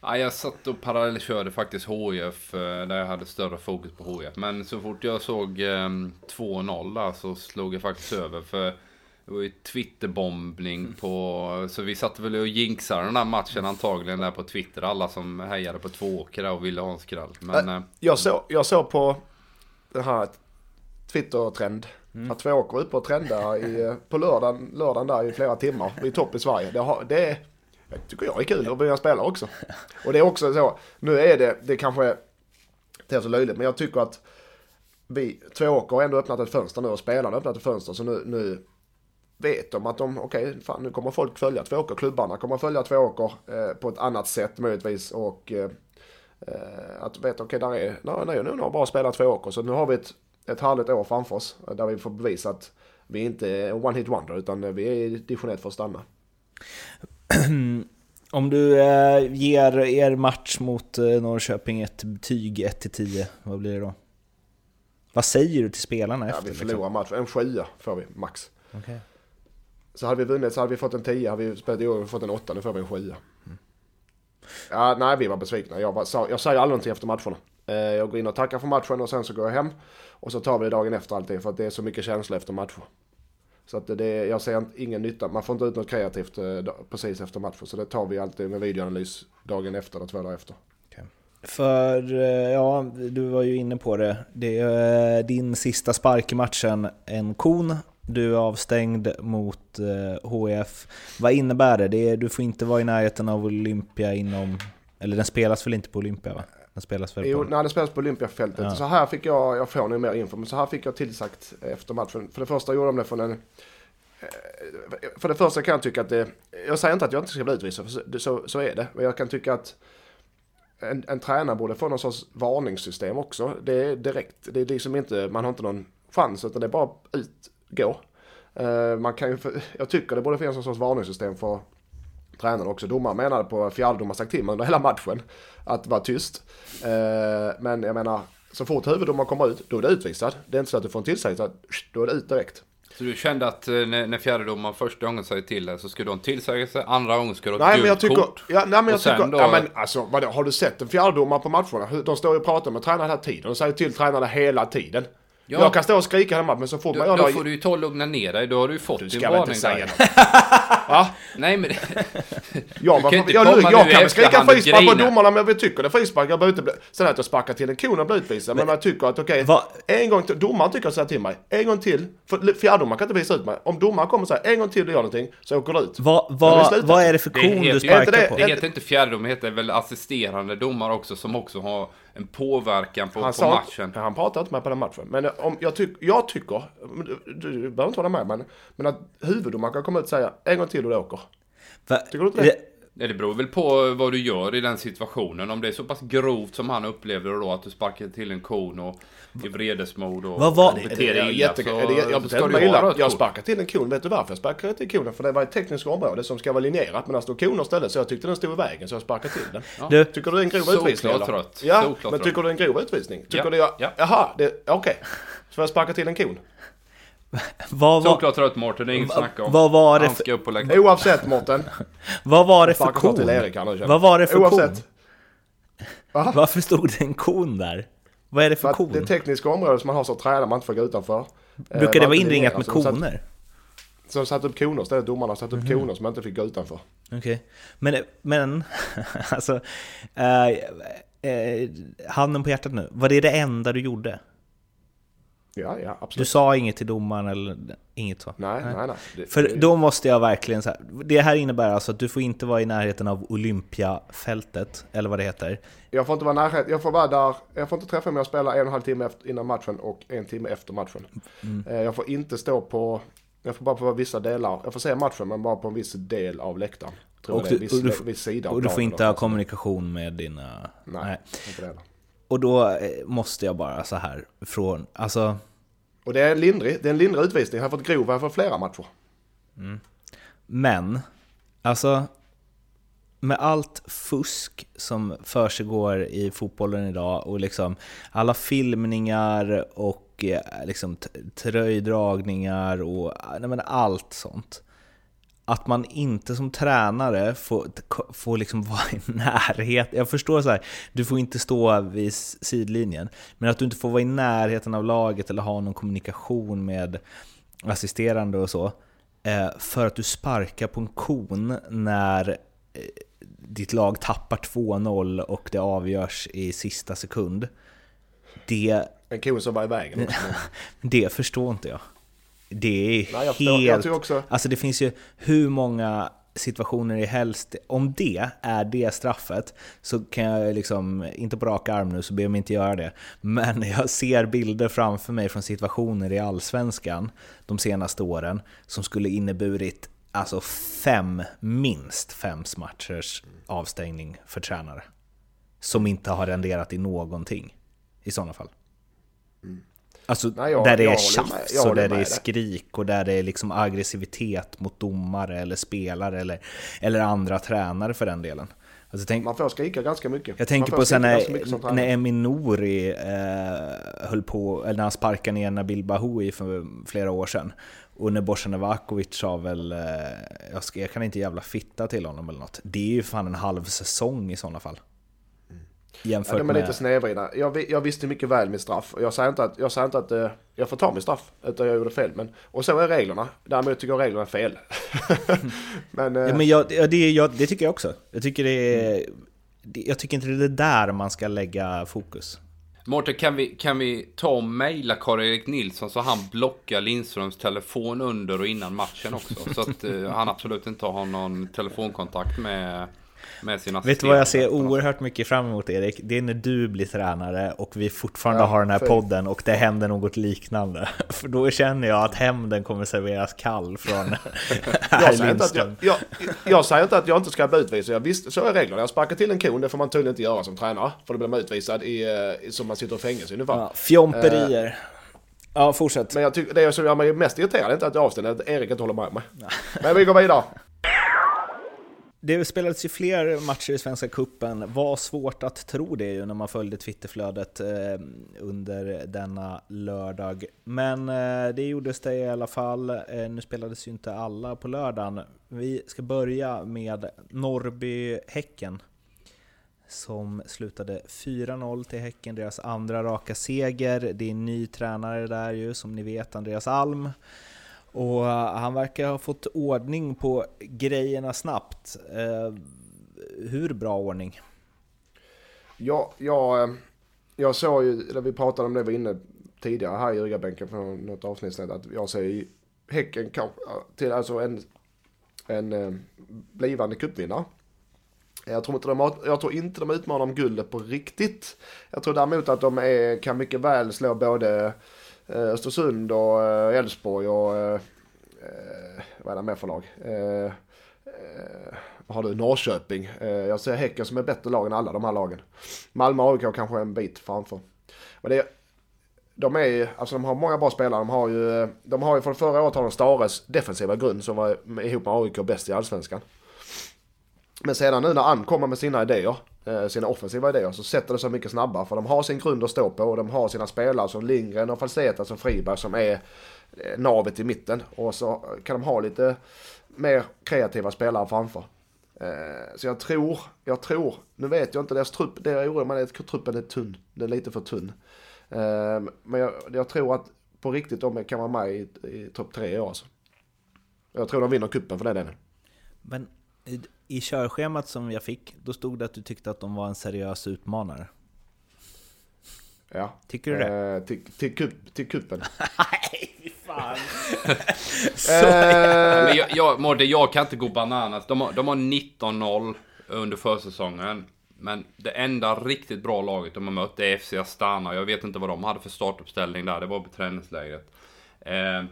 [SPEAKER 1] Ja, jag satt och parallellkörde faktiskt HIF eh, där jag hade större fokus på HIF. Men så fort jag såg eh, 2-0 där så slog jag faktiskt över. För det var ju Twitterbombning på... Så vi satt väl och jinxade den här matchen antagligen där på Twitter. Alla som hejade på Tvååker och ville ha en skräll. Men, äh,
[SPEAKER 3] jag, såg, jag såg på den här Twitter-trend. Mm. Att Tvååker uppe och trendade i, på lördagen, lördagen där i flera timmar. Vi är topp i Sverige. Det, har, det det tycker jag är kul att börja spela också. Och det är också så, nu är det, det kanske är så löjligt, men jag tycker att vi, Tvååker har ändå öppnat ett fönster nu och spelarna har öppnat ett fönster, så nu, nu vet de att de, okej, okay, fan nu kommer folk följa Tvååker, klubbarna kommer följa Tvååker eh, på ett annat sätt möjligtvis och eh, eh att veta, okej, okay, där är, nej, nej, nu har bara spelat Tvååker, så nu har vi ett, ett härligt år framför oss där vi får bevisa att vi inte är one hit wonder utan vi är i division 1 för att stanna. <clears throat>
[SPEAKER 2] Om du eh, ger er match mot eh, Norrköping ett betyg 1-10, vad blir det då? Vad säger du till spelarna
[SPEAKER 3] efter?
[SPEAKER 2] Ja,
[SPEAKER 3] vi förlorar liksom? matchen. En sjua får vi, max. Okay. Så hade vi vunnit så hade vi fått en 10, hade vi spelat i år fått en 8, nu får vi en sjua. Mm. Ja, nej, vi var besvikna. Jag, var, jag säger aldrig någonting efter matcherna. Eh, jag går in och tackar för matchen och sen så går jag hem. Och så tar vi det dagen efter alltid för att det är så mycket känsla efter matcher. Så att det, jag ser ingen nytta, man får inte ut något kreativt eh, precis efter matchen. Så det tar vi alltid med videoanalys dagen efter eller två dagar efter.
[SPEAKER 2] För, eh, ja, du var ju inne på det. Det är din sista spark i matchen, en kon. Du är avstängd mot HF. Vad innebär det? det är, du får inte vara i närheten av Olympia inom... Eller den spelas väl inte på Olympia va? Den spelas väl
[SPEAKER 3] jo,
[SPEAKER 2] på...
[SPEAKER 3] nej, den spelas på Olympiafältet. Ja. Så här fick jag, jag får nu mer info, men så här fick jag tillsagt efter matchen. För det första gjorde de det från en... För det första kan jag tycka att det... Jag säger inte att jag inte ska bli utvisad, för så, så är det. Men jag kan tycka att en, en tränare borde få någon sorts varningssystem också. Det är direkt. Det är liksom inte, man har inte någon chans, utan det är bara ut, gå. Uh, man kan ju, jag tycker det borde finnas någon sorts varningssystem för tränaren också. Domaren menade på fjärdedomaren sagt till under hela matchen att vara tyst. Eh, men jag menar, så fort huvuddomaren kommer ut, då är det utvisad. Det är inte så att du får en tillsägelse, då är det ut direkt.
[SPEAKER 1] Så du kände att eh, när, när fjärdedomaren första gången säger till dig så ska du ha en tillsägelse, andra gången ska du ha
[SPEAKER 3] ett gult
[SPEAKER 1] tycker,
[SPEAKER 3] kort. Ja, nej men jag tycker, då... ja men alltså vadå, har du sett en fjärdedomare på matcherna? De står ju och pratar med tränaren hela tiden, de säger till tränarna hela tiden. Ja. Jag kan stå och skrika hemma men så fort man
[SPEAKER 1] gör Då får du ju ta och lugna ner dig. Då har du ju fått
[SPEAKER 3] du
[SPEAKER 1] din
[SPEAKER 3] varning. Du ska väl inte säga
[SPEAKER 1] något? <laughs> Va? Nej men...
[SPEAKER 3] jag, du kan inte jag, jag, jag kan skrika frispark på domarna men jag tycker det är frispark. Jag behöver inte säga att jag sparkar till en kon och blir utvisad. Men, men jag tycker att okej, okay, en gång till. Domaren tycker att säga till mig. En gång till. För fjärdomaren kan inte visa ut mig. Om domaren kommer och säger en gång till och gör någonting så åker du ut.
[SPEAKER 2] Va, va, vad är det för kon du sparkar
[SPEAKER 1] det,
[SPEAKER 2] på?
[SPEAKER 1] Det heter inte fjärdomare, det heter väl assisterande domare också som också har en påverkan på, på sa, matchen.
[SPEAKER 3] Han pratar inte med på den matchen. Men om, jag, tyck, jag tycker, du, du behöver inte hålla med, men, men att huvuddomaren kan komma ut och säga en gång till och du åker.
[SPEAKER 2] Va, Tycker du inte det?
[SPEAKER 1] Det? Det beror väl på vad du gör i den situationen. Om det är så pass grovt som han upplevde det då, att du sparkar till en kon och i vredesmod och
[SPEAKER 2] vad var,
[SPEAKER 1] beter dig illa. Så
[SPEAKER 3] är det, jag ska du illa. Jag sparkar till en kon. Vet du varför jag sparkar till konen? För det var ett tekniskt område som ska vara linjerat. Men där stod koner istället. Så jag tyckte den stod i vägen så jag sparkade till den. Ja. Du, tycker du det är en grov
[SPEAKER 1] Såklart
[SPEAKER 3] utvisning?
[SPEAKER 1] Såklart trött.
[SPEAKER 3] Ja,
[SPEAKER 1] Såklart
[SPEAKER 3] men tycker du det är en grov utvisning? Tycker
[SPEAKER 1] ja.
[SPEAKER 3] du jag...
[SPEAKER 1] Ja.
[SPEAKER 3] Jaha, okej. Okay. Så jag sparkar till en kon? <laughs>
[SPEAKER 1] vad var... Såklart trött Mårten, det är inget snack om.
[SPEAKER 2] Vad var det för...
[SPEAKER 3] upp på Oavsett Mårten. <laughs>
[SPEAKER 2] vad var det för kon?
[SPEAKER 3] Till Erik här
[SPEAKER 2] vad var det för
[SPEAKER 3] Oavsett.
[SPEAKER 2] kon? <laughs> Varför stod det en kon där? Vad är det för, för kon?
[SPEAKER 3] Det tekniska området som man har som tränare man inte får gå utanför.
[SPEAKER 2] Brukar det vara inringat med koner?
[SPEAKER 3] Så de satt upp koner istället, domarna satt upp mm. koner som man inte fick gå utanför.
[SPEAKER 2] Okej, okay. men, men alltså, äh, äh, handen på hjärtat nu, var det det enda du gjorde?
[SPEAKER 3] Ja, ja, absolut.
[SPEAKER 2] Du sa inget till domaren eller inget så?
[SPEAKER 3] Nej, nej, nej. nej.
[SPEAKER 2] Det, För det, då måste jag verkligen så här, Det här innebär alltså att du får inte vara i närheten av Olympiafältet, eller vad det heter.
[SPEAKER 3] Jag får inte vara närhet, jag får vara där, jag får inte träffa mig och spela en och en halv timme efter, innan matchen och en timme efter matchen. Mm. Eh, jag får inte stå på, jag får bara på vissa delar, jag får se matchen men bara på en viss del av läktaren.
[SPEAKER 2] Tror och, du, viss, och, du, viss sida och du får inte ha kommunikation med dina...
[SPEAKER 3] Nej, nej. inte det heller.
[SPEAKER 2] Och då eh, måste jag bara så här från, alltså...
[SPEAKER 3] Och det är en lindrig, det är en lindrig utvisning. Han har fått grov för flera matcher.
[SPEAKER 2] Mm. Men, alltså... Med allt fusk som försiggår i fotbollen idag och liksom alla filmningar och eh, liksom tröjdragningar och nej men allt sånt att man inte som tränare får, får liksom vara i närhet. Jag förstår så här, du får inte stå vid sidlinjen, men att du inte får vara i närheten av laget eller ha någon kommunikation med assisterande och så, eh, för att du sparkar på en kon när eh, ditt lag tappar 2-0 och det avgörs i sista sekund. Det...
[SPEAKER 3] En kon som var i vägen. <laughs>
[SPEAKER 2] det förstår inte jag. Det är Nej, jag helt... också... Alltså det finns ju hur många situationer i helst, om det är det straffet, så kan jag liksom, inte på rak arm nu så ber jag mig inte göra det, men <laughs> jag ser bilder framför mig från situationer i Allsvenskan de senaste åren som skulle inneburit alltså fem, minst fem matchers avstängning för tränare. Som inte har renderat i någonting i sådana fall. Mm. Alltså Nej, jag, där det är tjafs och där det är skrik och där det är liksom aggressivitet mot domare eller spelare eller, eller andra tränare för den delen. Alltså,
[SPEAKER 3] tänk, man får skrika ganska mycket.
[SPEAKER 2] Jag tänker på sen när, när Emin Nouri eh, höll på, eller när han sparkade ner Nabil Bahoui för flera år sedan. Och när Bosan Novakovic sa väl, eh, jag, ska, jag kan inte jävla fitta till honom eller något. Det är ju fan en halv säsong i sådana fall. Jämfört
[SPEAKER 3] Ja, de är
[SPEAKER 2] med...
[SPEAKER 3] lite snedvridna. Jag, jag visste mycket väl mitt straff. Jag säger inte att, jag, säger inte att eh, jag får ta mitt straff, utan jag gjorde fel. Men, och så är reglerna. Däremot tycker jag reglerna är fel. <laughs> men, eh,
[SPEAKER 2] Ja, men jag, ja, det, jag, det tycker jag också. Jag tycker, det det, jag tycker inte det är där man ska lägga fokus.
[SPEAKER 1] Mårten, kan vi, kan vi ta och mejla Karl-Erik Nilsson så han blockar Lindströms telefon under och innan matchen också? Så att eh, han absolut inte har någon telefonkontakt med, med sina
[SPEAKER 2] Vet du vad jag ser oerhört mycket fram emot Erik? Det är när du blir tränare och vi fortfarande
[SPEAKER 3] Ja,
[SPEAKER 2] har den här
[SPEAKER 3] fy.
[SPEAKER 2] podden och det händer något liknande. <laughs> För då känner jag att hämnden kommer serveras kall från <laughs> <laughs> herr
[SPEAKER 3] jag, säger inte att jag,
[SPEAKER 2] Lindström.
[SPEAKER 3] jag, jag säger inte att jag inte ska bli utvisad. Jag visste, så är reglerna. Jag sparkar till en kon, det får man tydligen inte göra som tränare. För då blir man utvisad i, eh, i, som man sitter i fängelse ungefär.
[SPEAKER 2] Ja, fjomperier. Ja, fortsätt.
[SPEAKER 3] Men jag tycker, det som gör mig mest irriterad är inte att jag avstängd, att Erik inte håller med mig. Men vi går vidare.
[SPEAKER 2] Det spelades ju fler matcher i Svenska Kuppen. Var svårt att tro det ju när man följde Twitterflödet eh, under denna lördag. Men eh, det gjordes det i alla fall. Eh, nu spelades ju inte alla på lördagen. Vi ska börja med Norrby-Häcken. Som slutade 4-0 till Häcken, deras andra raka seger. Det är en ny tränare där ju, som ni vet, Andreas Alm. Och eh, han verkar ha fått ordning på grejerna snabbt. Eh, hur bra ordning?
[SPEAKER 3] Ja, eh, jag, jag såg ju, när vi pratade om det, vi var inne tidigare här i Ljugarbänken på något avsnitt sedan, att jag ser Häcken till alltså en, en blivande cupvinnare. Jag tror, inte de, jag tror inte de utmanar om guldet på riktigt. Jag tror däremot att de är, kan mycket väl slå både Eh, Östersund och eh, Elfsborg och eh, eh, vad är det mer för lag? Eh, eh, vad har du? Norrköping. Eh, jag ser Häcken som är bättre lag än alla de här lagen. Malmö och AIK kanske en bit framför. Men det, de är alltså de har många bra spelare. De har ju, de har ju från förra året har de Stares defensiva grund som var ihop med AIK bäst i Allsvenskan. Men sedan nu när Ann kommer med sina idéer, eh, sina offensiva idéer, så sätter det sig mycket snabbare. För de har sin grund att stå på och de har sina spelare som Lindgren och Falseta som Friberg som är eh, navet i mitten. Och så kan de ha lite mer kreativa spelare framför. Eh, så jag tror, jag tror, nu vet jag inte deras trupp, det jag oroar mig är att truppen är tunn. Den är lite för tunn. Men jag, jag tror att på riktigt de kan vara med i, i topp tre i år alltså. Jag tror de vinner kuppen för den delen.
[SPEAKER 2] Men i, körschemat som jag fick, då stod det att du tyckte att de var en seriös utmanare.
[SPEAKER 3] Ja.
[SPEAKER 2] Tycker du det?
[SPEAKER 3] Eh, till, till, kupp, till kuppen. <laughs>
[SPEAKER 2] Nej, fy fan! <laughs>
[SPEAKER 3] Eh,
[SPEAKER 1] Men jag, jag, jag kan inte gå bananas. De har, de har 19-0 under försäsongen. Men det enda riktigt bra laget de har mött är FC Astana. Jag vet inte vad de hade för startuppställning där. Det var på träningslägret. Eh,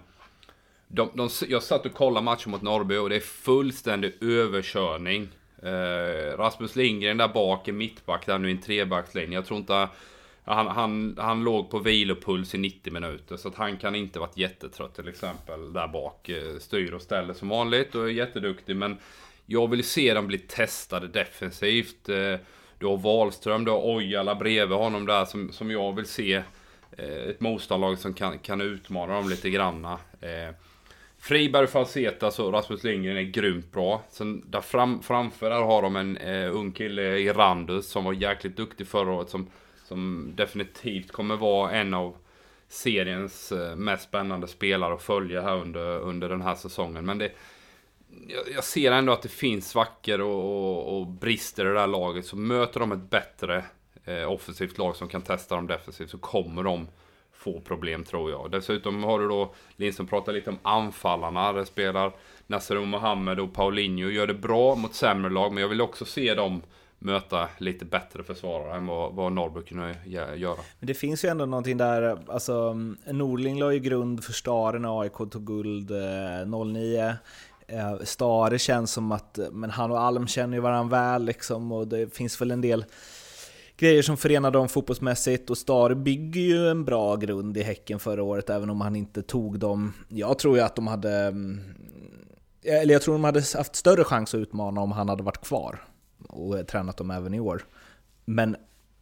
[SPEAKER 1] de, de, jag satt och kollade matchen mot Norrby och det är fullständig överkörning. Eh, Rasmus Lindgren där bak är mittback där nu i en trebackslinje. Jag tror inte... Han, han, han låg på vilopuls i 90 minuter så att han kan inte varit jättetrött till exempel där bak. Eh, styr och ställer som vanligt och är jätteduktig men jag vill se dem bli testade defensivt. Eh, du har Wahlström, du har Ojala bredvid honom där som, som jag vill se eh, ett motståndarlag som kan, kan utmana dem lite granna. Friberg, Falsetas och Rasmus Lindgren är grymt bra. Sen där fram, framför där har de en eh, ung kille i Randus som var jäkligt duktig förra året. Som, som definitivt kommer vara en av seriens eh, mest spännande spelare att följa här under, under den här säsongen. Men det, jag, jag ser ändå att det finns svackor och, och, och brister i det här laget. Så möter de ett bättre eh, offensivt lag som kan testa dem defensivt så kommer de få problem tror jag. Dessutom har du då Lindström pratar lite om anfallarna. Där spelar Nasser Mohammed och Paulinho gör det bra mot sämre lag. Men jag vill också se dem möta lite bättre försvarare än vad, vad Norrby kunde göra.
[SPEAKER 2] Men det finns ju ändå någonting där, alltså Norling la ju grund för Stare när AIK tog guld eh, 09. Eh, Stare känns som att, men han och Alm känner ju varandra väl liksom och det finns väl en del grejer som förenar dem fotbollsmässigt och Star bygger ju en bra grund i Häcken förra året även om han inte tog dem. Jag tror ju att de hade, mm, eller jag tror de hade haft större chans att utmana om han hade varit kvar och tränat dem även i år. Men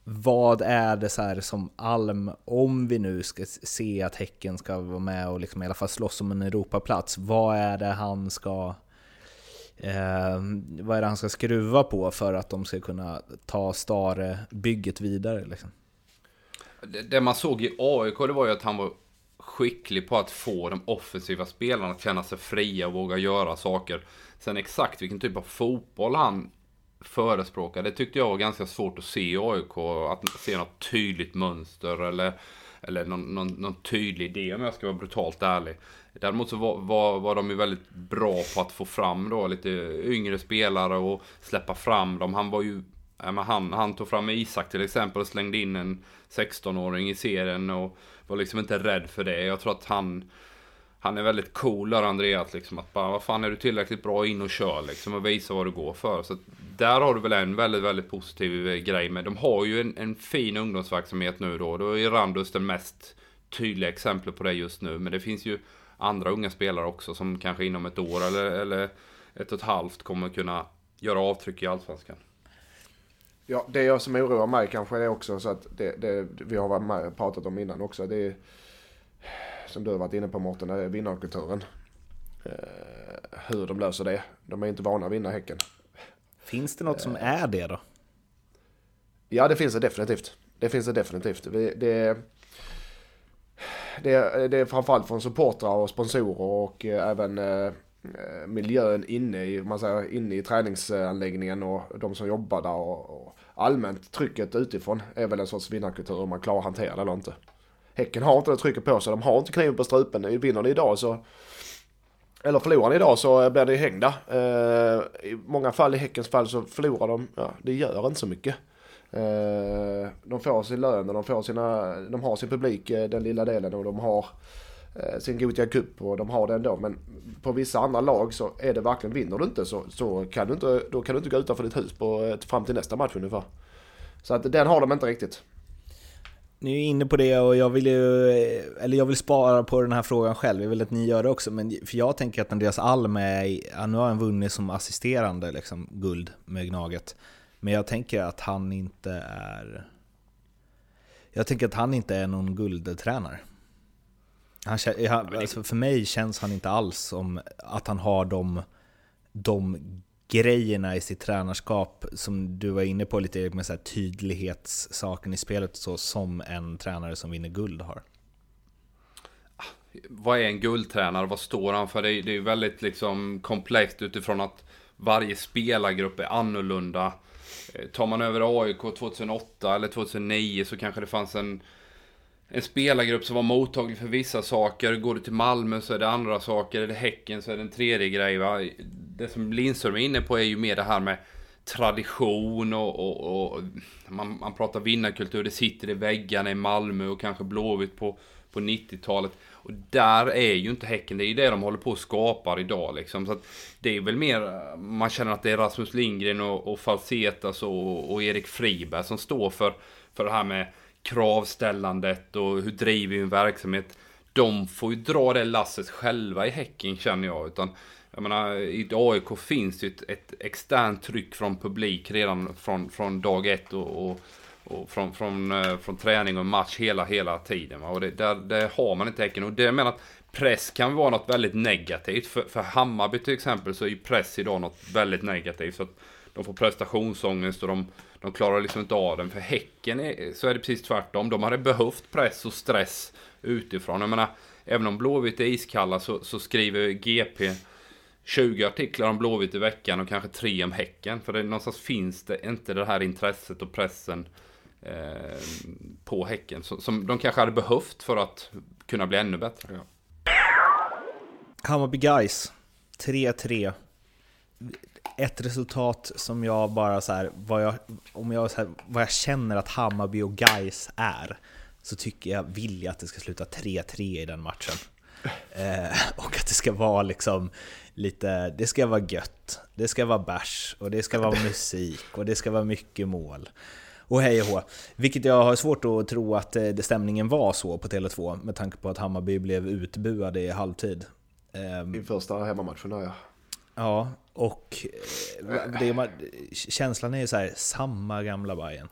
[SPEAKER 2] vad är det så här som Alm, om vi nu ska se att Häcken ska vara med och liksom i alla fall slåss om en Europaplats, vad är det han ska Eh, vad är det han ska skruva på för att de ska kunna ta Stare-bygget vidare? Liksom?
[SPEAKER 1] Det, det man såg i AIK det var ju att han var skicklig på att få de offensiva spelarna att känna sig fria och våga göra saker. Sen exakt vilken typ av fotboll han förespråkar, det tyckte jag var ganska svårt att se i AIK. Att se något tydligt mönster eller, eller någon, någon, någon tydlig idé om jag ska vara brutalt ärlig. Däremot så var, var, var de ju väldigt bra på att få fram då lite yngre spelare och släppa fram dem. Han var ju han, han tog fram Isak till exempel och slängde in en 16-åring i serien och var liksom inte rädd för det. Jag tror att han, han är väldigt cool där Andreas liksom. Att bara, vad fan är du tillräckligt bra in och kör liksom och visa vad du går för. Så där har du väl en väldigt, väldigt positiv eh, grej med. De har ju en, en fin ungdomsverksamhet nu då. Då är Randus det mest tydliga exemplet på det just nu. Men det finns ju andra unga spelare också som kanske inom ett år eller, eller ett och ett halvt kommer kunna göra avtryck i Allsvenskan.
[SPEAKER 3] Ja, det jag som oroar mig kanske är också så att det, det vi har varit med pratat om innan också. Det är som du har varit inne på Mårten, är vinnarkulturen. Eh, hur de löser det. De är inte vana att vinna Häcken.
[SPEAKER 2] Finns det något som är det då?
[SPEAKER 3] Ja, det finns det definitivt. Det finns det definitivt. Det, det, det, det är framförallt från supportrar och sponsorer och eh, även eh, eh, miljön inne i, man säger, inne i träningsanläggningen och de som jobbar där och, och allmänt trycket utifrån är väl en sorts vinnarkultur om man klarar att hantera det eller inte. Häcken har inte det trycket på sig, de har inte kniven på strupen. Vinner ni idag så eller förlorar ni idag så eh, blir ni hängda. Eh, I många fall, i Häckens fall, så förlorar de, ja, det gör inte så mycket. Eh, de får sin lön och de, får sina, de har sin publik, eh, den lilla delen, och de har eh, sin Gothia Cup och de har det ändå. Men på vissa andra lag så är det verkligen, vinner du inte så, så kan du inte, då kan du inte gå utanför ditt hus på, fram till nästa match ungefär. Så att den har de inte riktigt.
[SPEAKER 2] Ni är inne på det och jag vill ju, eller jag vill spara på den här frågan själv, jag vill att ni gör det också, men för jag tänker att Andreas Alm är, nu har han vunnit som assisterande liksom, guld med Gnaget, men jag tänker att han inte är, jag tänker att han inte är någon guldtränare. Han, alltså för mig känns han inte alls som att han har de, de grejerna i sitt tränarskap som du var inne på lite med så här tydlighetssaken i spelet så som en tränare som vinner guld har.
[SPEAKER 1] Vad är en guldtränare? Vad står han för? Det är, det är väldigt liksom komplext utifrån att varje spelargrupp är annorlunda. Eh, tar man över AIK 2008 eller 2009 så kanske det fanns en en spelargrupp som var mottaglig för vissa saker. Går du till Malmö så är det andra saker. Är det Häcken så är det en tredje grej. Va? Det som Lindström är inne på är ju mer det här med tradition och, och, och man, man, pratar vinnarkultur. Det sitter i väggarna i Malmö och kanske Blåvitt på, på 90-talet. Och där är ju inte Häcken, det är ju det de håller på att skapa idag liksom. Så att det är väl mer, man känner att det är Rasmus Lindgren och, och Falsetas och, och Erik Friberg som står för, för det här med kravställandet och hur driver vi en verksamhet. De får ju dra det lasset själva i Häcken känner jag. Utan jag menar, i AIK finns ju ett, ett externt tryck från publik redan från, från dag ett och, och, och från, från, eh, från träning och match hela, hela tiden. Va? Och det, där, det har man inte i Häcken. Och det jag menar att press kan vara något väldigt negativt. För, för Hammarby till exempel så är ju press idag något väldigt negativt. Så att de får prestationsångest och de de klarar liksom inte av den. För Häcken är, så är det precis tvärtom. De hade behövt press och stress utifrån. Jag menar, även om Blåvitt är iskalla så, så skriver GP 20 artiklar om Blåvitt i veckan och kanske tre om Häcken. För det, någonstans finns det inte det här intresset och pressen eh, på Häcken. Så, som de kanske hade behövt för att kunna bli ännu bättre. Ja.
[SPEAKER 2] Hammarby Guys 3-3 ett resultat som jag bara så här, vad jag, om jag, så här, vad jag känner att Hammarby och Geis är, så tycker jag, vill jag att det ska sluta 3-3 i den matchen. Eh, och att det ska vara liksom lite, det ska vara gött, det ska vara bärs och det ska vara musik och det ska vara mycket mål. Och hej och hå. Vilket jag har svårt att tro att eh, det, stämningen var så på Tele2 med tanke på att Hammarby blev utbuade i halvtid.
[SPEAKER 3] I första hemmamatchen, ja.
[SPEAKER 2] Ja, och eh, det, känslan är ju så här, samma gamla Bayern.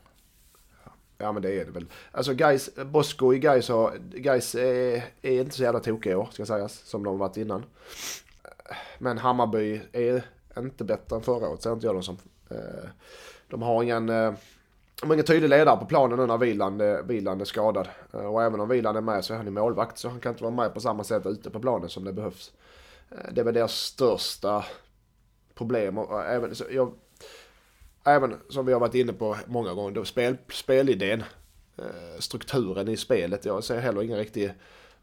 [SPEAKER 3] Ja men det är det väl. Alltså guys, Bosko i Gais, guys är, är inte så jävla tokiga i år ska sägas, som de varit innan. Men Hammarby är inte bättre än förra året, ser inte jag dem som. Eh, de har ingen, eh, har ingen tydlig ledare på planen nu när Wieland, Wieland är skadad. Eh, och även om Wieland är med så är han ju målvakt så han kan inte vara med på samma sätt ute på planen som det behövs. Eh, det är väl deras största problem. Och eh, även, jag, även som vi har varit inne på många gånger, då spel, spelidén, strukturen i spelet. Jag ser heller ingen riktig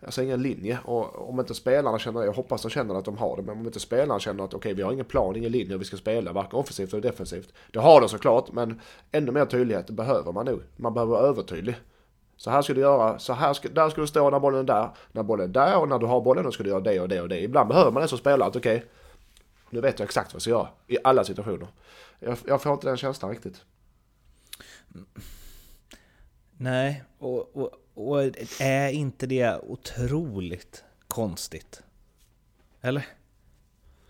[SPEAKER 3] jag ser ingen linje. Och om inte spelarna känner det, jag hoppas de känner att de har det, men om inte spelarna känner att okej, okay, vi har ingen plan, ingen linje hur vi ska spela, varken offensivt eller defensivt. Det har de såklart, men ännu mer tydlighet behöver man nog. Man behöver vara övertydlig. Så här ska du göra, så här ska, där ska du stå när bollen är där, när bollen är där och när du har bollen då ska du göra det och det och det. Ibland behöver man det som spelare att okej, okay, nu vet jag exakt vad jag ska göra i alla situationer. Jag, jag får inte den känslan riktigt.
[SPEAKER 2] Nej, och, och och är inte det otroligt konstigt? Eller?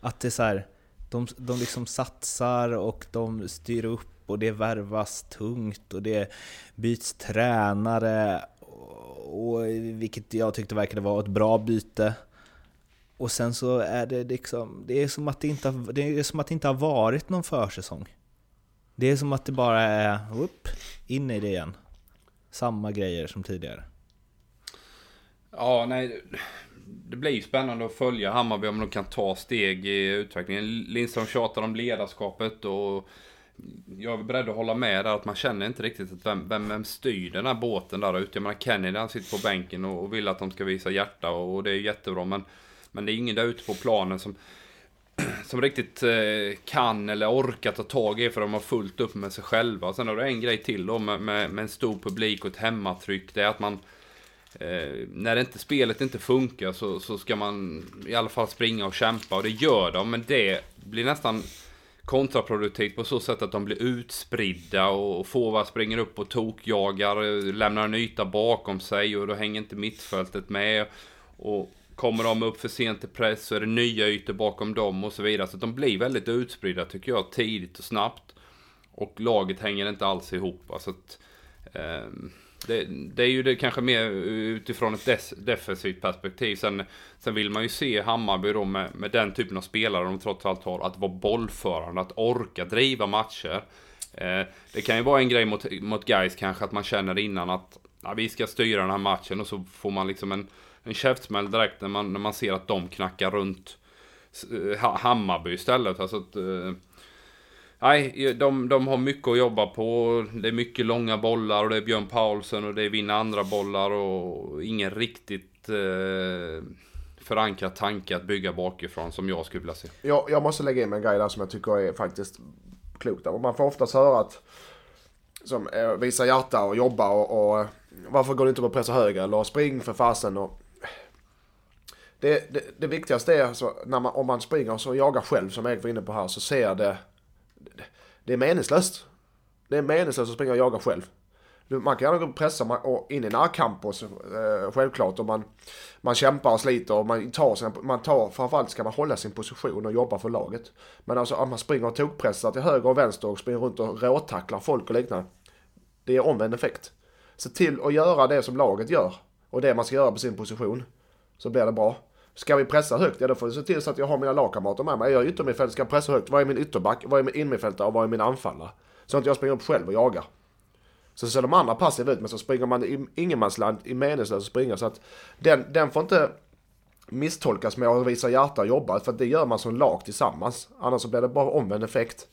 [SPEAKER 2] Att det är så här, de, de liksom satsar och de styr upp och det värvas tungt och det byts tränare. Och, och, vilket jag tyckte verkade vara ett bra byte. Och sen så är det liksom, det är som att det inte har, det är som att det inte har varit någon försäsong. Det är som att det bara är, upp, in i det igen samma grejer som tidigare.
[SPEAKER 1] Ja, nej. Det blir spännande att följa Hammarby om de kan ta steg i utvecklingen. Lindström tjatar om ledarskapet och jag är beredd att hålla med där att man känner inte riktigt att vem, vem, vem styr den här båten där ute. Jag menar Kennedy han sitter på bänken och, och vill att de ska visa hjärta och, och det är jättebra men, men det är ingen där ute på planen som <clears throat> som riktigt eh, kan eller orkar ta tag i för de har fullt upp med sig själva. Sen har du en grej till då med, med, med en stor publik och ett hemmatryck. Det är att man eh, när inte spelet inte funkar så, så ska man i alla fall springa och kämpa och det gör de. Men det blir nästan kontraproduktivt på så sätt att de blir utspridda och forward springer upp och tokjagar, eh, lämnar en yta bakom sig och då hänger inte mittfältet med. Och Kommer de upp för sent i press så är det nya ytor bakom dem och så vidare. Så de blir väldigt utspridda tycker jag tidigt och snabbt. Och laget hänger inte alls ihop. Alltså att, eh, det, det, är ju det kanske mer utifrån ett des, defensivt perspektiv. Sen, sen vill man ju se Hammarby då med, med den typen av spelare de trots allt har. Att vara bollförande, att orka driva matcher. Eh, det kan ju vara en grej mot, mot guys kanske att man känner innan att ja, vi ska styra den här matchen och så får man liksom en en käftsmäll direkt när man, när man ser att de knackar runt eh, Hammarby istället. Alltså att, eh, nej, de, de har mycket att jobba på. Det är mycket långa bollar och det är Björn Paulsen och det är vinna andra bollar och ingen riktigt eh, förankrad tanke att bygga bakifrån som jag skulle vilja se.
[SPEAKER 3] Jag, jag måste lägga in en grej där som jag tycker är faktiskt klokt. Man får oftast höra att som eh, visa hjärta och jobba och, och varför går det inte att pressa högre eller spring för fasen och det, det, det, viktigaste är alltså, när man, om man springer och jagar själv som Erik var inne på här så ser det, det, det är meningslöst. Det är meningslöst att springa och jaga själv. Man kan gärna pressa och in i närkamp och så, eh, självklart och man, man kämpar och sliter och man tar, sin, man tar, framförallt ska man hålla sin position och jobba för laget. Men alltså att man springer och tokpressar till höger och vänster och springer runt och råtacklar folk och liknande. Det är omvänd effekt. Se till att göra det som laget gör och det man ska göra på sin position så blir det bra. Ska vi pressa högt, ja då får vi se till så att jag har mina lagkamrater med mig. Jag är yttermittfältare, ska pressa högt. Var är min ytterback? Var är min innermittfältare? Och var är min anfallare? Så att jag springer upp själv och jagar. Så ser de andra passiva ut, men så springer man i ingenmansland i meningslöst att springa. Så att den, den får inte misstolkas med att visa hjärta och jobba, för det gör man som lag tillsammans. Annars så blir det bara omvänd effekt.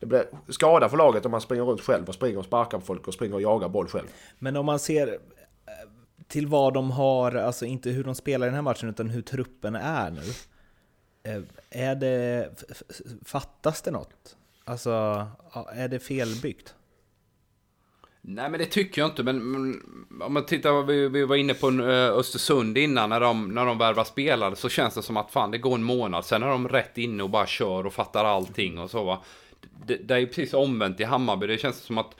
[SPEAKER 3] Det blir skada för laget om man springer runt själv och springer och sparkar på folk och springer och jagar boll själv.
[SPEAKER 2] Men om man ser till vad de har, alltså inte hur de spelar i den här matchen, utan hur truppen är nu. Eh, är det, fattas det något? Alltså, är det felbyggt?
[SPEAKER 1] Nej men det tycker jag inte, men, om man tittar, vi, vi var inne på eh, Östersund innan när de, när de värvar spelare så känns det som att fan det går en månad, sen är de rätt inne och bara kör och fattar allting och så va. Det, det är precis omvänt i Hammarby, det känns som att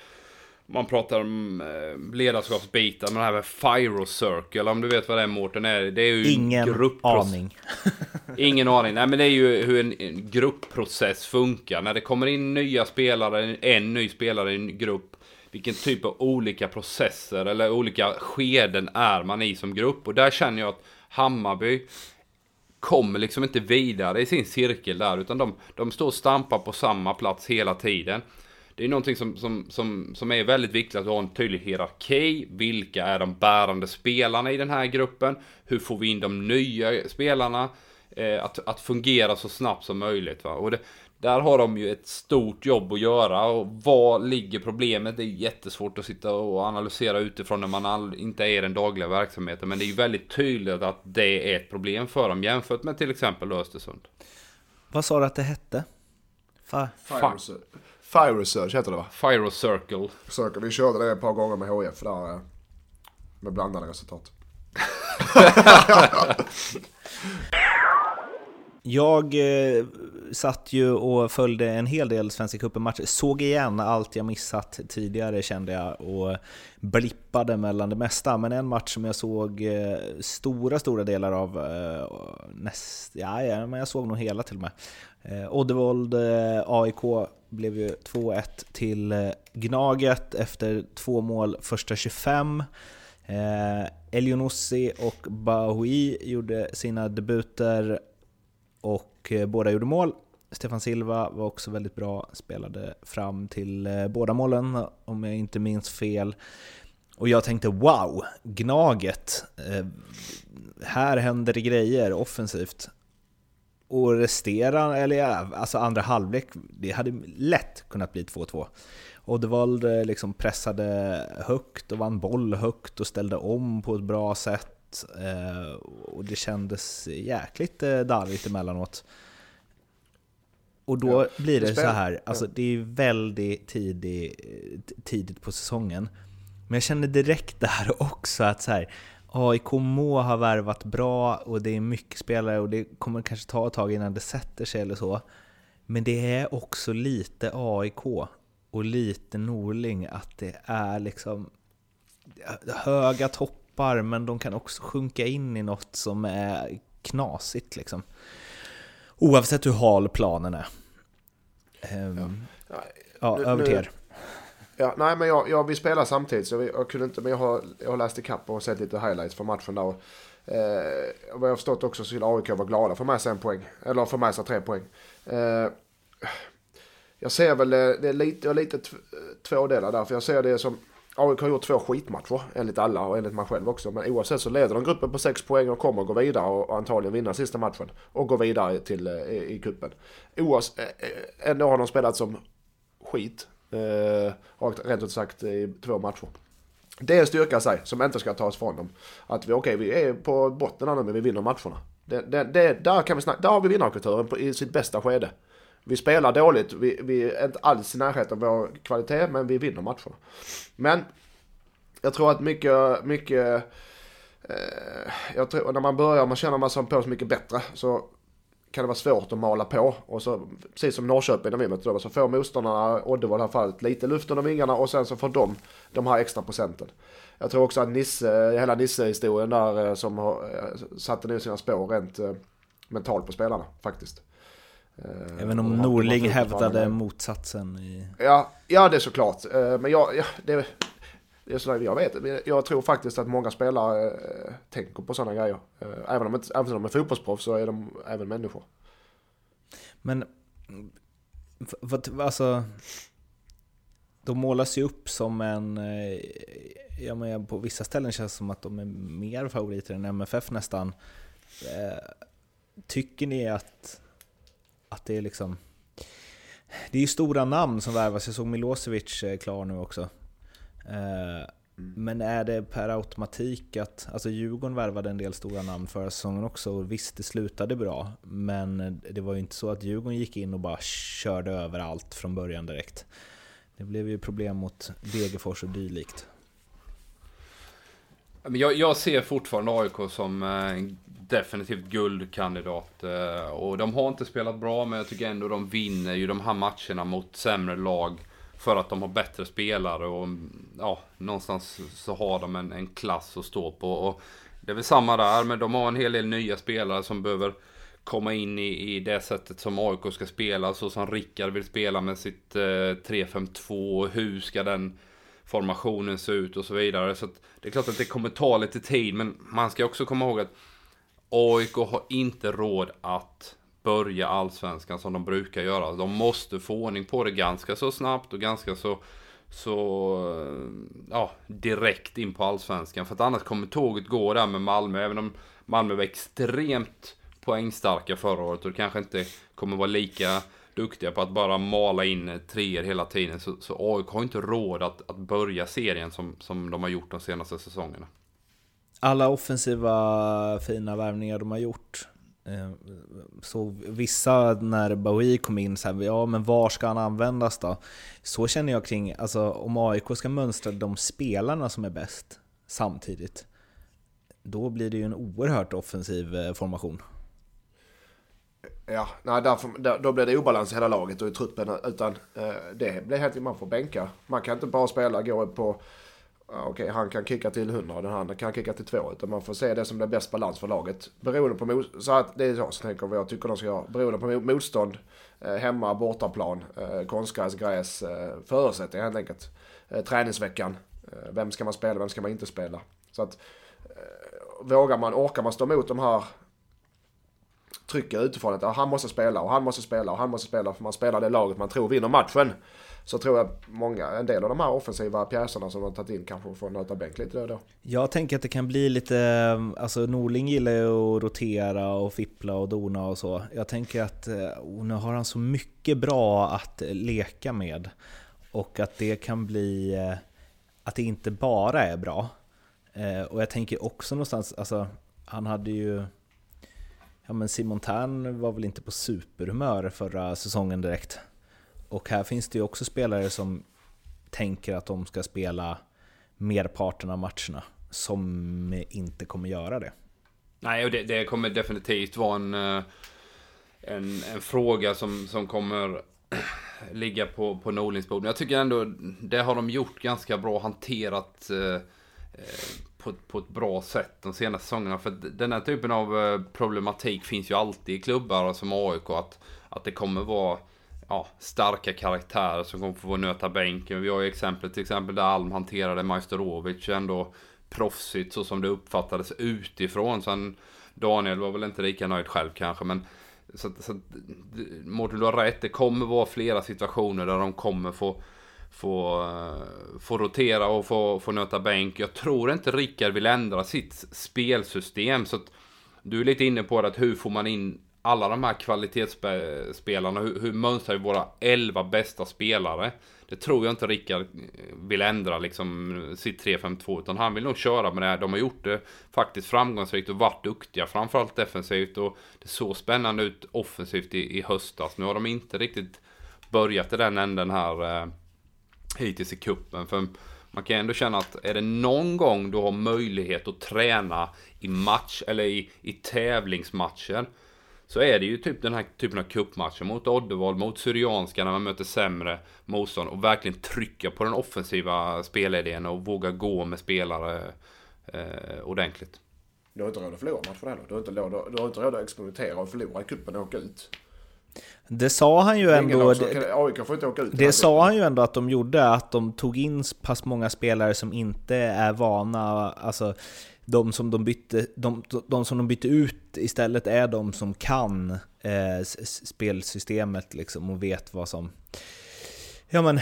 [SPEAKER 1] man pratar om eh, ledarskapsbitar, men det här med Fyro Circle, om du vet vad det är Mårten, är, det är ju
[SPEAKER 2] Ingen aning. <laughs>
[SPEAKER 1] Ingen aning. Nej men det är ju hur en, en gruppprocess funkar. När det kommer in nya spelare, en ny spelare i en grupp. Vilken typ av olika processer eller olika skeden är man i som grupp. Och där känner jag att Hammarby kommer liksom inte vidare i sin cirkel där, utan de, de står och stampar på samma plats hela tiden. Det är någonting som, som, som, som är väldigt viktigt att ha en tydlig hierarki. Vilka är de bärande spelarna i den här gruppen? Hur får vi in de nya spelarna? Eh, att, att fungera så snabbt som möjligt. Va? Och det, där har de ju ett stort jobb att göra och var ligger problemet? Det är jättesvårt att sitta och analysera utifrån när man all, inte är i den dagliga verksamheten. Men det är ju väldigt tydligt att det är ett problem för dem jämfört med till exempel Östersund.
[SPEAKER 2] Vad sa du att det hette?
[SPEAKER 3] Fa Fire. Fire Research heter det va?
[SPEAKER 1] Fire Circle.
[SPEAKER 3] Circle. Vi körde det ett par gånger med HF där eh, med blandade resultat. <laughs>
[SPEAKER 2] Jag eh, satt ju och följde en hel del Svenska cupen-matcher, såg igen allt jag missat tidigare kände jag och blippade mellan det mesta. Men en match som jag såg eh, stora, stora delar av, eh, näst, ja, ja, men jag såg nog hela till och med. Eh, Oddevold eh, AIK blev ju 2-1 till eh, Gnaget efter två mål första 25. Eh, Elionossi och Bahoui gjorde sina debuter och eh, båda gjorde mål. Stefan Silva var också väldigt bra, spelade fram till eh, båda målen om jag inte minns fel. Och jag tänkte wow, Gnaget, eh, här händer det grejer offensivt. Och resterande, eller alltså andra halvlek, det hade lätt kunnat bli 2-2. Oddevald liksom pressade högt och vann boll högt och ställde om på ett bra sätt. Eh, och det kändes jäkligt eh, darrigt emellanåt. Och då ja, blir det, så här, alltså det är väldigt tidig, tidigt på säsongen. Men jag känner direkt där <laughs> också att så här, AIK må ha värvat bra och det är mycket spelare och det kommer kanske ta ett tag innan det sätter sig eller så. Men det är också lite AIK och lite Norling att det är liksom höga toppar men de kan också sjunka in i något som är knasigt liksom. Oavsett hur hal planen är. Um, ja, ja nu, över till er.
[SPEAKER 3] Ja, nej, men jag, jag, vi spelar samtidigt så jag kunde inte, men jag har, jag har läst ikapp och sett lite highlights från matchen där. Eh, och, eh, vad jag har förstått också så skulle AIK vara glada för med sig en poäng, eller för med sig tre poäng. Eh, jag ser väl, eh, det är lite, lite två delar där, för jag ser det som AIK har gjort två skitmatcher enligt alla och enligt mig själv också. Men oavsett så leder de gruppen på sex poäng och kommer att gå vidare och antagligen vinna sista matchen. Och gå vidare till, eh, i, i kuppen. Oavsett, eh, ändå har de spelat som skit. Eh, rent ut sagt i två matcher. Det är en styrka sig som inte ska tas från dem. Att vi, okej, okay, vi är på botten nu men vi vinner matcherna. Det, det, det, där, kan vi snacka, där har vi vinnarkulturen i sitt bästa skede. Vi spelar dåligt, vi, vi är inte alls i närheten av vår kvalitet, men vi vinner matcherna. Men jag tror att mycket, mycket eh, jag tror, när man börjar, man känner man sig på så mycket bättre, så kan det vara svårt att mala på. Och så, precis som Norrköping när vi mötte dem, så får motståndarna, Oddevall i det här fallet, lite luft under vingarna och sen så får de de här extra procenten. Jag tror också att Nisse, hela Nisse-historien där eh, som har, eh, satte ner sina spår rent mentalt på spelarna faktiskt.
[SPEAKER 2] Eh, Även om Norling hävdade motsatsen. I...
[SPEAKER 3] Ja, ja, det är såklart. Eh, men jag, ja, det, det är sådär, jag vet. Jag tror faktiskt att många spelare eh, tänker på sådana grejer. Eh, även, om, även om de är fotbollsproffs så är de även människor.
[SPEAKER 2] Men, vad, alltså, de målas ju upp som en... Eh, ja, men på vissa ställen känns det som att de är mer favoriter än MFF nästan. Tycker ni att att det är liksom... Det är ju stora namn som värvas, jag såg Milosevic klar nu också. Eh, mm. Men är det per automatik att, alltså Djurgården värvade en del stora namn förra säsongen också och visst det slutade bra, men det var ju inte så att Djurgården gick in och bara körde över allt från början direkt. Det blev ju problem mot Degerfors och dylikt.
[SPEAKER 1] Jag, jag ser fortfarande AIK som eh, definitivt guldkandidat. Eh, och de har inte spelat bra, men jag tycker ändå de vinner ju de här matcherna mot sämre lag. För att de har bättre spelare och ja, någonstans så har de en, en klass att stå på. Och det är väl samma där, men de har en hel del nya spelare som behöver komma in i, i det sättet som AIK ska spela. Så som Rickard vill spela med sitt eh, 3-5-2. Hur ska den formationen se ut och så vidare. Så det är klart att det kommer ta lite tid, men man ska också komma ihåg att AIK har inte råd att börja allsvenskan som de brukar göra. De måste få ordning på det ganska så snabbt och ganska så, så eh, ja, direkt in på allsvenskan. För att annars kommer tåget gå där med Malmö. Även om Malmö var extremt poängstarka förra året och kanske inte kommer vara lika duktiga på att bara mala in eh, treor hela tiden. Så, så AIK har inte råd att, att börja serien som, som de har gjort de senaste säsongerna.
[SPEAKER 2] Alla offensiva fina värvningar de har gjort. Eh, så vissa när Bowie kom in, så här, ja men var ska han användas då? Så känner jag kring, alltså om AIK ska mönstra de spelarna som är bäst samtidigt, då blir det ju en oerhört offensiv eh, formation.
[SPEAKER 3] Ja, nej, därför, då blir det obalans i hela laget och i truppen. Utan eh, det blir helt man får bänka. Man kan inte bara spela, gå på... Okej, okay, han kan kicka till 100 och den andra kan kicka till 2. Utan man får se det som det bäst balans för laget. Beroende på... Så att det är så, så tänker jag, jag tycker de ska göra. Beroende på motstånd, eh, hemma, bortaplan, eh, konstgräs, gräs, eh, förutsättningar helt enkelt. Eh, träningsveckan. Eh, vem ska man spela, vem ska man inte spela? Så att... Eh, vågar man, orkar man stå emot de här trycker utifrån att han måste spela och han måste spela och han måste spela för man spelar det laget man tror vinner matchen. Så tror jag många, en del av de här offensiva pjäserna som de har tagit in kanske får nöta bänk lite då och då.
[SPEAKER 2] Jag tänker att det kan bli lite, alltså Norling gillar ju att rotera och fippla och dona och så. Jag tänker att eh, oh, nu har han så mycket bra att leka med. Och att det kan bli, eh, att det inte bara är bra. Eh, och jag tänker också någonstans, alltså han hade ju ja men Simon Tern var väl inte på superhumör förra säsongen direkt. Och här finns det ju också spelare som tänker att de ska spela merparten av matcherna, som inte kommer göra det.
[SPEAKER 1] Nej, och det, det kommer definitivt vara en, eh, en, en fråga som, som kommer <clears throat> ligga på, på Norlings bord. Men jag tycker ändå det har de gjort ganska bra, hanterat eh, eh på, på ett bra sätt de senaste säsongerna. För den här typen av eh, problematik finns ju alltid i klubbar som AIK. Att, att det kommer vara ja, starka karaktärer som kommer få nöta bänken. Vi har ju exempel till exempel där Alm hanterade Majstorovic ändå proffsigt så som det uppfattades utifrån. Sen Daniel var väl inte lika nöjd själv kanske men så, så Mårten du har rätt, det kommer vara flera situationer där de kommer få få, eh, få rotera och få, få nöta bänk. Jag tror inte Rickard vill ändra sitt spelsystem. Så att du är lite inne på det, att hur får man in alla de här kvalitetsspelarna? Hur, hur mönstrar vi våra 11 bästa spelare? Det tror jag inte Rickard eh, vill ändra liksom sitt 3-5-2 utan han vill nog köra med det här. De har gjort det faktiskt framgångsrikt och varit duktiga framförallt defensivt och det såg spännande ut offensivt i, i höstas. Nu har de inte riktigt börjat i den änden här eh, hittills i kuppen. För man kan ändå känna att är det någon gång du har möjlighet att träna i match eller i, i tävlingsmatcher så är det ju typ den här typen av kuppmatcher mot Oddevall, mot Syrianska när man möter sämre motstånd och verkligen trycka på den offensiva spelidén och våga gå med spelare eh, ordentligt.
[SPEAKER 3] Du har inte råd att förlora matcher heller. Du har inte råd, du har inte råd att experimentera och förlora i kuppen och åka ut.
[SPEAKER 2] Det sa han ju ändå...
[SPEAKER 3] Det,
[SPEAKER 2] det sa han ju ändå att de gjorde, att de tog in pass många spelare som inte är vana, alltså de som de bytte, de, de som de bytte ut istället är de som kan eh, spelsystemet liksom och vet vad som ja, men,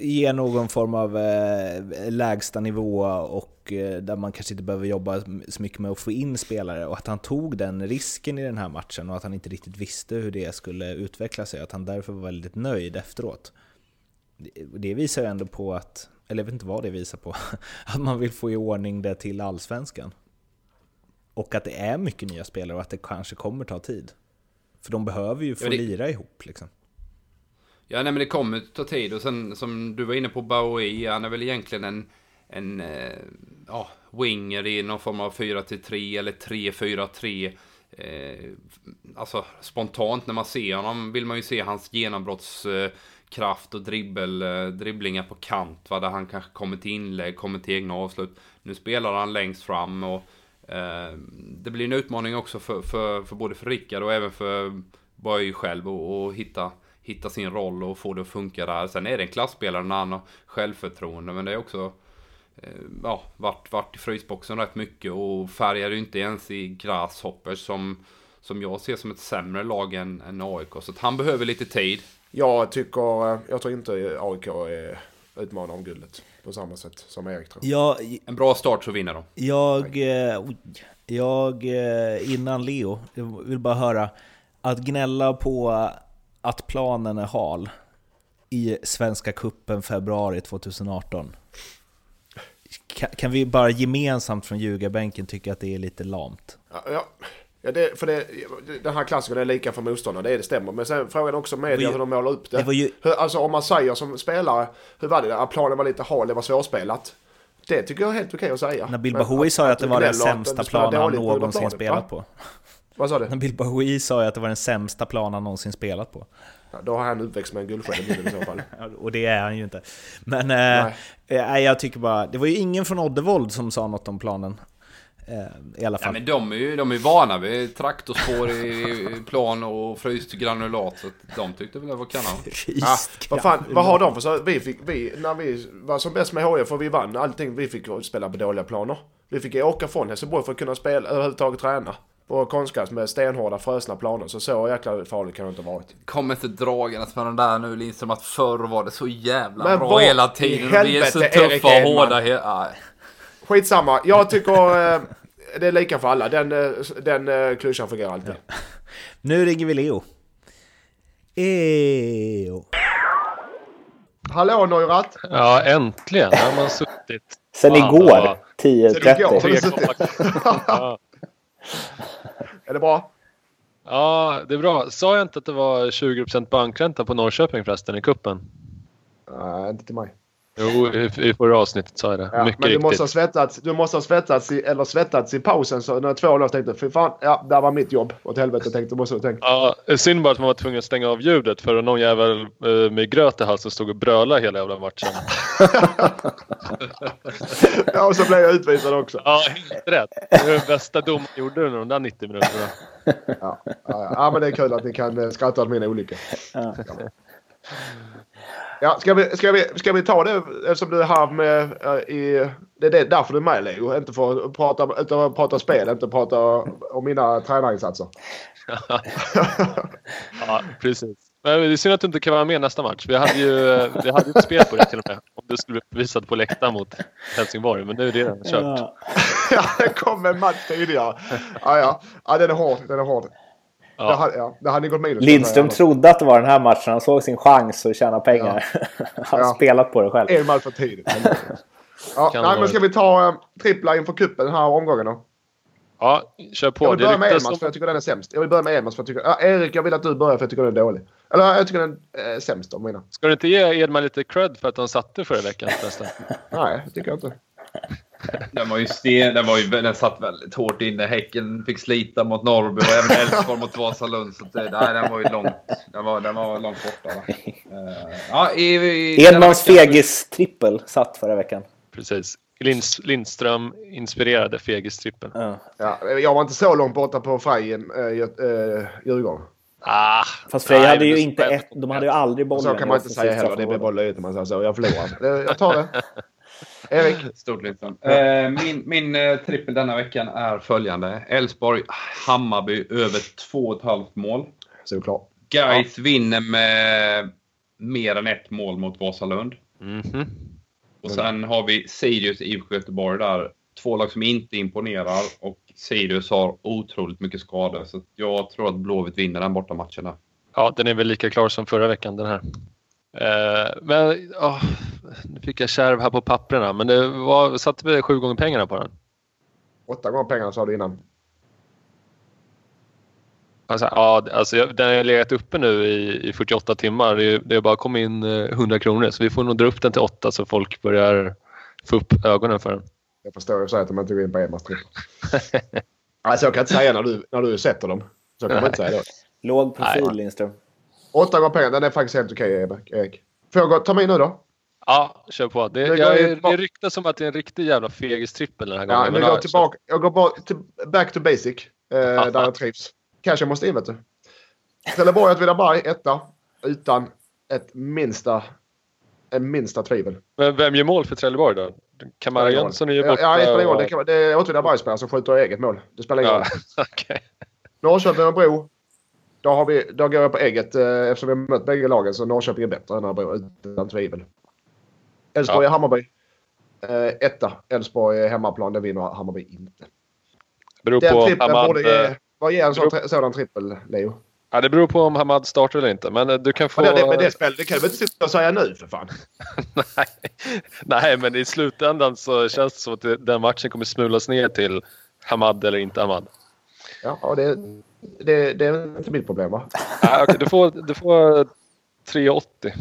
[SPEAKER 2] ger någon form av eh, lägsta nivå och eh, där man kanske inte behöver jobba så mycket med att få in spelare och att han tog den risken i den här matchen och att han inte riktigt visste hur det skulle utveckla sig och att han därför var väldigt nöjd efteråt. Det, det visar ju ändå på att, eller jag vet inte vad det visar på, <laughs> att man vill få i ordning det till allsvenskan. Och att det är mycket nya spelare och att det kanske kommer ta tid. För de behöver ju få ja, det... lira ihop liksom.
[SPEAKER 1] Ja, nej men det kommer ta tid och sen som du var inne på Bowie, han är väl egentligen en, en eh, ja, winger i någon form av 4-3 eller 3-4-3. Eh, alltså spontant när man ser honom vill man ju se hans Kraft och dribbel, eh, dribblingar på kant. Va, där han kanske kommer till inlägg, kommer till egna avslut. Nu spelar han längst fram och eh, det blir en utmaning också för, för, för både för Rickard och även för Boy själv att hitta hitta sin roll och få det att funka där. Sen är det en klassspelare när han har självförtroende, men det är också eh, ja, varit, varit i frysboxen rätt mycket och färgar ju inte ens i Grasshoppers som, som jag ser som ett sämre lag än, än AIK. Så att han behöver lite tid.
[SPEAKER 3] Jag tycker, eh, jag tror inte AIK är utmanare om guldet på samma sätt som Erik tror.
[SPEAKER 2] Jag,
[SPEAKER 1] En bra start så vinner de.
[SPEAKER 2] jag, eh, jag eh, innan Leo, jag vill bara höra, att gnälla på att planen är hal i Svenska Kuppen februari 2018. Kan, kan vi bara gemensamt från ljugarbänken tycka att det är lite lamt?
[SPEAKER 3] Ja, ja. Ja, det, för det, den här klassikern är lika för motståndaren, det, är det stämmer. Men sen frågan också media hur de målar upp det.
[SPEAKER 2] det ju-
[SPEAKER 3] hur, alltså om man säger som spelare, hur var det där? Att planen var lite hal, det var svårspelat. Det tycker jag är helt okej att säga.
[SPEAKER 2] Nabil
[SPEAKER 3] Men
[SPEAKER 2] Bahoui sa ju att det var den
[SPEAKER 3] att
[SPEAKER 2] sämsta planen han någonsin
[SPEAKER 3] planen,
[SPEAKER 2] spelat
[SPEAKER 3] va?
[SPEAKER 2] på.
[SPEAKER 3] Vad sa du?
[SPEAKER 2] Nabil Bahoui sa att det var den sämsta planen han någonsin spelat på.
[SPEAKER 3] Ja, då har han uppväxt med en guldsked i så fall. <laughs>
[SPEAKER 2] Och det är han ju inte. Men eh, eh, jag tycker bara, det var ju ingen från Oddevold som sa något om planen. Eh, I alla
[SPEAKER 1] Ja,
[SPEAKER 2] fall.
[SPEAKER 1] men de är ju de är vana vid traktorspår i plan och fryst granulat. Så de tyckte väl det var kanon. <laughs>
[SPEAKER 3] Ja, vad, fan, vad har de för så? Vi fick, vi, när vi var som bäst med HIF och vi vann allting, vi fick spela på dåliga planer. Vi fick åka från Helsingborg för att kunna spela, överhuvudtaget träna. På konstgräs med stenhårda frösna planer. Så så jäkla farligt kan det inte ha varit.
[SPEAKER 1] Kom inte dragandes med den där nu Lindström att förr var det så jävla
[SPEAKER 3] Men
[SPEAKER 1] bra
[SPEAKER 3] vad
[SPEAKER 1] hela
[SPEAKER 3] i
[SPEAKER 1] tiden. och Vi är så
[SPEAKER 3] helvete, Erik
[SPEAKER 1] tuffa och
[SPEAKER 3] Edman?
[SPEAKER 1] hårda. he-.
[SPEAKER 3] Skitsamma, jag tycker <laughs> eh, det är lika för alla. Den, eh, den eh, klyschan fungerar alltid. <laughs>
[SPEAKER 2] Nu ringer vi Leo. Leo.
[SPEAKER 3] Hallå Neurath!
[SPEAKER 4] Ja, äntligen. Där har man suttit.
[SPEAKER 5] Sen
[SPEAKER 4] Fan,
[SPEAKER 5] igår,
[SPEAKER 4] vad-
[SPEAKER 3] Sen igår.
[SPEAKER 5] 10.30.
[SPEAKER 4] Tre koppar. <laughs> Ja.
[SPEAKER 3] Är det bra?
[SPEAKER 4] ja, det är bra. Sa jag inte att det var 20% bankränta på Norrköping förresten i kuppen?
[SPEAKER 3] Nej, inte till mig.
[SPEAKER 4] Jo, i, i förra avsnittet sa jag det.
[SPEAKER 3] Ja,
[SPEAKER 4] Mycket
[SPEAKER 3] men du
[SPEAKER 4] riktigt.
[SPEAKER 3] måste, ha svettats, du måste ha svettats i, eller svettats i pausen så när två lås tänkte fy fan, ja, där var mitt jobb. Åt helvete tänkte måste jag tänka.
[SPEAKER 4] Ja, synd bara att man var tvungen att stänga av ljudet för någon jävel eh, med gröt i halsen stod och brölade hela jävla matchen. <laughs>
[SPEAKER 3] Ja, och så blev jag utvisad också.
[SPEAKER 4] Ja, helt rätt. Det är den bästa dom jag gjorde under de där 90 minuterna.
[SPEAKER 3] Ja, ja, ja. ja, men det är kul att ni kan eh, skratta åt min olycka.
[SPEAKER 5] Ja.
[SPEAKER 3] Ja, ska vi, ska, vi, ska vi ta det eftersom du är här med eh, i... Det är det, därför du är med Leo. Inte för att prata, utan för att prata spel, inte prata om mina tränarinsatser. <laughs>
[SPEAKER 4] Ja, precis. Men det är synd att du inte kan vara med nästa match. Vi hade ju vi hade ett spel på det till och med. Om du skulle bli visad på läktaren mot Helsingborg. Men nu är det redan kört.
[SPEAKER 5] Ja. <laughs>
[SPEAKER 3] ja, det kom en match tidigare. Ja, ja. ja den är hård. Den är hård.
[SPEAKER 4] Ja.
[SPEAKER 3] Det, hade, ja, det hade ni gått minus.
[SPEAKER 5] Lindström trodde att det var den här matchen. Han såg sin chans att tjäna pengar. <laughs> Han har
[SPEAKER 3] Ja.
[SPEAKER 5] spelat på det själv.
[SPEAKER 3] En match för tidigt. <laughs> Ja,
[SPEAKER 4] Kan
[SPEAKER 3] nej, men ska vi ta uh, trippla inför cupen den här omgången då?
[SPEAKER 4] Ja, kör på.
[SPEAKER 3] Jag vill
[SPEAKER 4] Det
[SPEAKER 3] börja med
[SPEAKER 4] om...
[SPEAKER 3] för jag tycker den är sämst. Jag vill börja med match för jag tycker... Ja, Erik, jag vill att du börjar för jag tycker den är dålig. Eller jag tycker den är sämst av mina.
[SPEAKER 4] Ska du inte ge Edman lite cred för att de satte förra veckan förresten?
[SPEAKER 3] Nej, det tycker jag inte.
[SPEAKER 1] Den var ju sten, den, var ju, den satt väldigt hårt inne. Häcken fick slita mot Norrby och även Elfsborg mot Vasalund. Så det- nej, den var ju långt, den var, den var långt borta. Eh, ja, i, i,
[SPEAKER 5] Edmans fegis-trippel satt förra veckan.
[SPEAKER 4] Precis. Linds, Lindström inspirerade Fegis-trippen.
[SPEAKER 5] Ja.
[SPEAKER 3] Ja, jag var inte så långt borta på Frejen, äh, äh, Djurgården.
[SPEAKER 4] Ah,
[SPEAKER 5] Fast Frej hade ju inte ett, de hade ju aldrig bollen.
[SPEAKER 3] Så kan man inte säga heller. Det blir bara löjligt om man säger så. Jag förlorar. Jag tar det. <laughs> Erik?
[SPEAKER 1] Stort Lindström. Eh, min min eh, trippel denna veckan är följande. Elfsborg, Hammarby över 2,5 mål.
[SPEAKER 3] Såklart.
[SPEAKER 1] Gais vinner med mer än ett mål mot Vasalund.
[SPEAKER 4] mhm.
[SPEAKER 1] Och sen har vi Sirius IFK Göteborg där. Två lag som inte imponerar och Sirius har otroligt mycket skador. Så jag tror att Blåvitt vinner den borta matchen. där.
[SPEAKER 4] Ja, den är väl lika klar som förra veckan den här. Eh, men åh, nu fick jag kärv här på papperna. Men det var, satte vi sju gånger pengarna på den?
[SPEAKER 3] Åtta gånger pengarna sa du innan.
[SPEAKER 4] Alltså, ja, alltså, jag- den har legat uppe nu i, i 48 timmar. Det är bara kom in eh, 100 kronor. Så vi får nog dra upp den till 8 så folk börjar få upp ögonen för den.
[SPEAKER 3] Jag förstår ju så att de inte går in på Edmans <laughs> trippel. alltså jag kan inte säga när du, när du sätter dem. Så kan man inte säga då.
[SPEAKER 5] Låg profil
[SPEAKER 4] Nej.
[SPEAKER 5] Lindström.
[SPEAKER 3] Åtta gånger pengarna, den är faktiskt helt okej Erik. Får jag gå, ta mig nu då?
[SPEAKER 4] Ja, kör på. Det,
[SPEAKER 3] Det går
[SPEAKER 4] jag,
[SPEAKER 3] ju
[SPEAKER 4] är-
[SPEAKER 3] tillbaka-
[SPEAKER 4] det ryktas som att det är en riktig jävla fegis-trippel den här
[SPEAKER 3] Ja,
[SPEAKER 4] gången.
[SPEAKER 3] nu
[SPEAKER 4] men
[SPEAKER 3] går
[SPEAKER 4] ja,
[SPEAKER 3] jag tillbaka. Jag går bara till, back to basic. Eh, där jag trivs. Kanske jag måste in vet du. Trelleborg Åtvidaberg etta. Utan ett minsta, en minsta tvivel.
[SPEAKER 4] Men vem gör mål för Trelleborg då? Kamara Jönsson är ju borta.
[SPEAKER 3] Ja, det spelar ingen roll. Det, är åtskilliga Bergsspelare som skjuter eget mål. Det spelar ingen roll.
[SPEAKER 4] Ja, <laughs> okej.
[SPEAKER 3] Norrköping och Bro. Då, har vi, då går jag på ägget eh, eftersom vi har mött bägge lagen så Norrköping är bättre än Örebro utan tvivel. Elfsborg
[SPEAKER 4] Ja.
[SPEAKER 3] Hammarby. Eh, etta. Elfsborg är hemmaplan. Det vinner Hammarby inte.
[SPEAKER 4] Beror
[SPEAKER 3] Den
[SPEAKER 4] på
[SPEAKER 3] trippeln
[SPEAKER 4] Hamad,
[SPEAKER 3] borde
[SPEAKER 4] eh,
[SPEAKER 3] Vad ger en sån,
[SPEAKER 4] beror-
[SPEAKER 3] sådan trippel, Leo?
[SPEAKER 4] ja, det beror på om Hamad startar eller inte. Men eh, du kan få...
[SPEAKER 3] Men det, men det, spel, det kan du inte sitta och säga nu för fan? <laughs>
[SPEAKER 4] Nej. Nej, men i slutändan så känns det som att den matchen kommer smulas ner till Hamad eller inte Hamad.
[SPEAKER 3] Ja, och det, det, det är inte mitt problem va?
[SPEAKER 4] Nej, okej, du får, du får 3,80.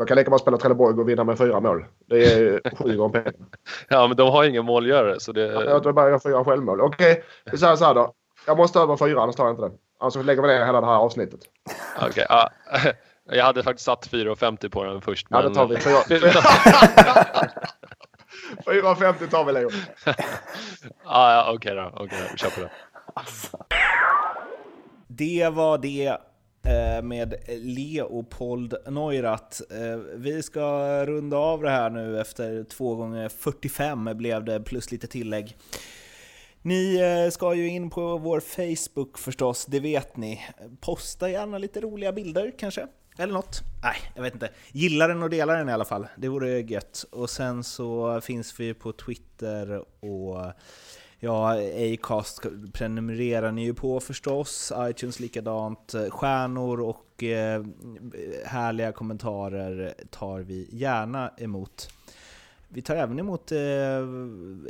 [SPEAKER 3] Då kan jag lika bra spela Trelleborg och vinna med fyra mål. Det är sju gånger pengar. <laughs>
[SPEAKER 4] Ja, men de har ingen målgörare så det...
[SPEAKER 3] Jag tror bara jag får göra självmål. Okej, vi säger så här då. Jag måste över fyra, annars tar jag inte den. Annars lägger vi ner hela det här avsnittet. <laughs>
[SPEAKER 4] Okej, ja. <laughs> Jag hade faktiskt satt 4,50 på den först.
[SPEAKER 3] Ja,
[SPEAKER 4] men-
[SPEAKER 3] då tar vi fyra. 4,50 tar vi Leo.
[SPEAKER 4] ja, ja, okej då. Okej, då. vi kör på det.
[SPEAKER 2] Det var det Eh, med Leopold Neurath. Eh, vi ska runda av det här nu efter 2 gånger 45 blev det plus lite tillägg. Ni eh, ska ju in på vår Facebook förstås, det vet ni. Posta gärna lite roliga bilder kanske, eller något. Nej, jag vet inte. Gilla den och dela den i alla fall, det vore gött. Och sen så finns vi på Twitter och Ja, Acast prenumererar ni ju på förstås, iTunes likadant, stjärnor och eh, härliga kommentarer tar vi gärna emot. Vi tar även emot eh,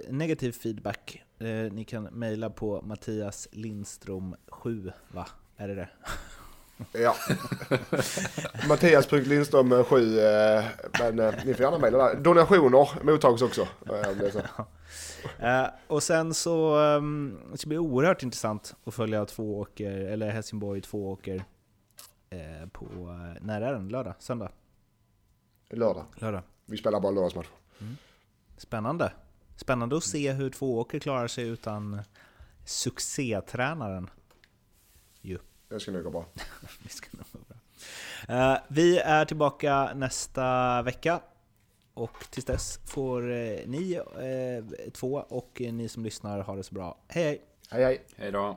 [SPEAKER 2] negativ feedback. Eh, ni kan mejla på Mattias Lindström 7, va? Är det det? <laughs>
[SPEAKER 3] Ja. Mattias.Lindström 7. Eh, men ni får gärna mejla där. Donationer mottags också. <laughs> <laughs> Eh,
[SPEAKER 2] och sen så um, det ska bli oerhört intressant att följa Tvååker, eller Helsingborg Tvååker eh, på, eh, när är den? Lördag? Söndag?
[SPEAKER 3] Lördag.
[SPEAKER 2] Lördag.
[SPEAKER 3] Vi spelar bara lördagsmatch.
[SPEAKER 2] Spännande. Spännande att se hur Tvååker klarar sig utan succétränaren. Ju.
[SPEAKER 3] Det ska nog gå bra. <laughs>
[SPEAKER 2] Det ska nog gå bra. Eh, vi är tillbaka nästa vecka. Och tills dess får eh, ni eh, två och ni som lyssnar ha det så bra. Hej hej!
[SPEAKER 3] Hej hej!
[SPEAKER 1] Hej då!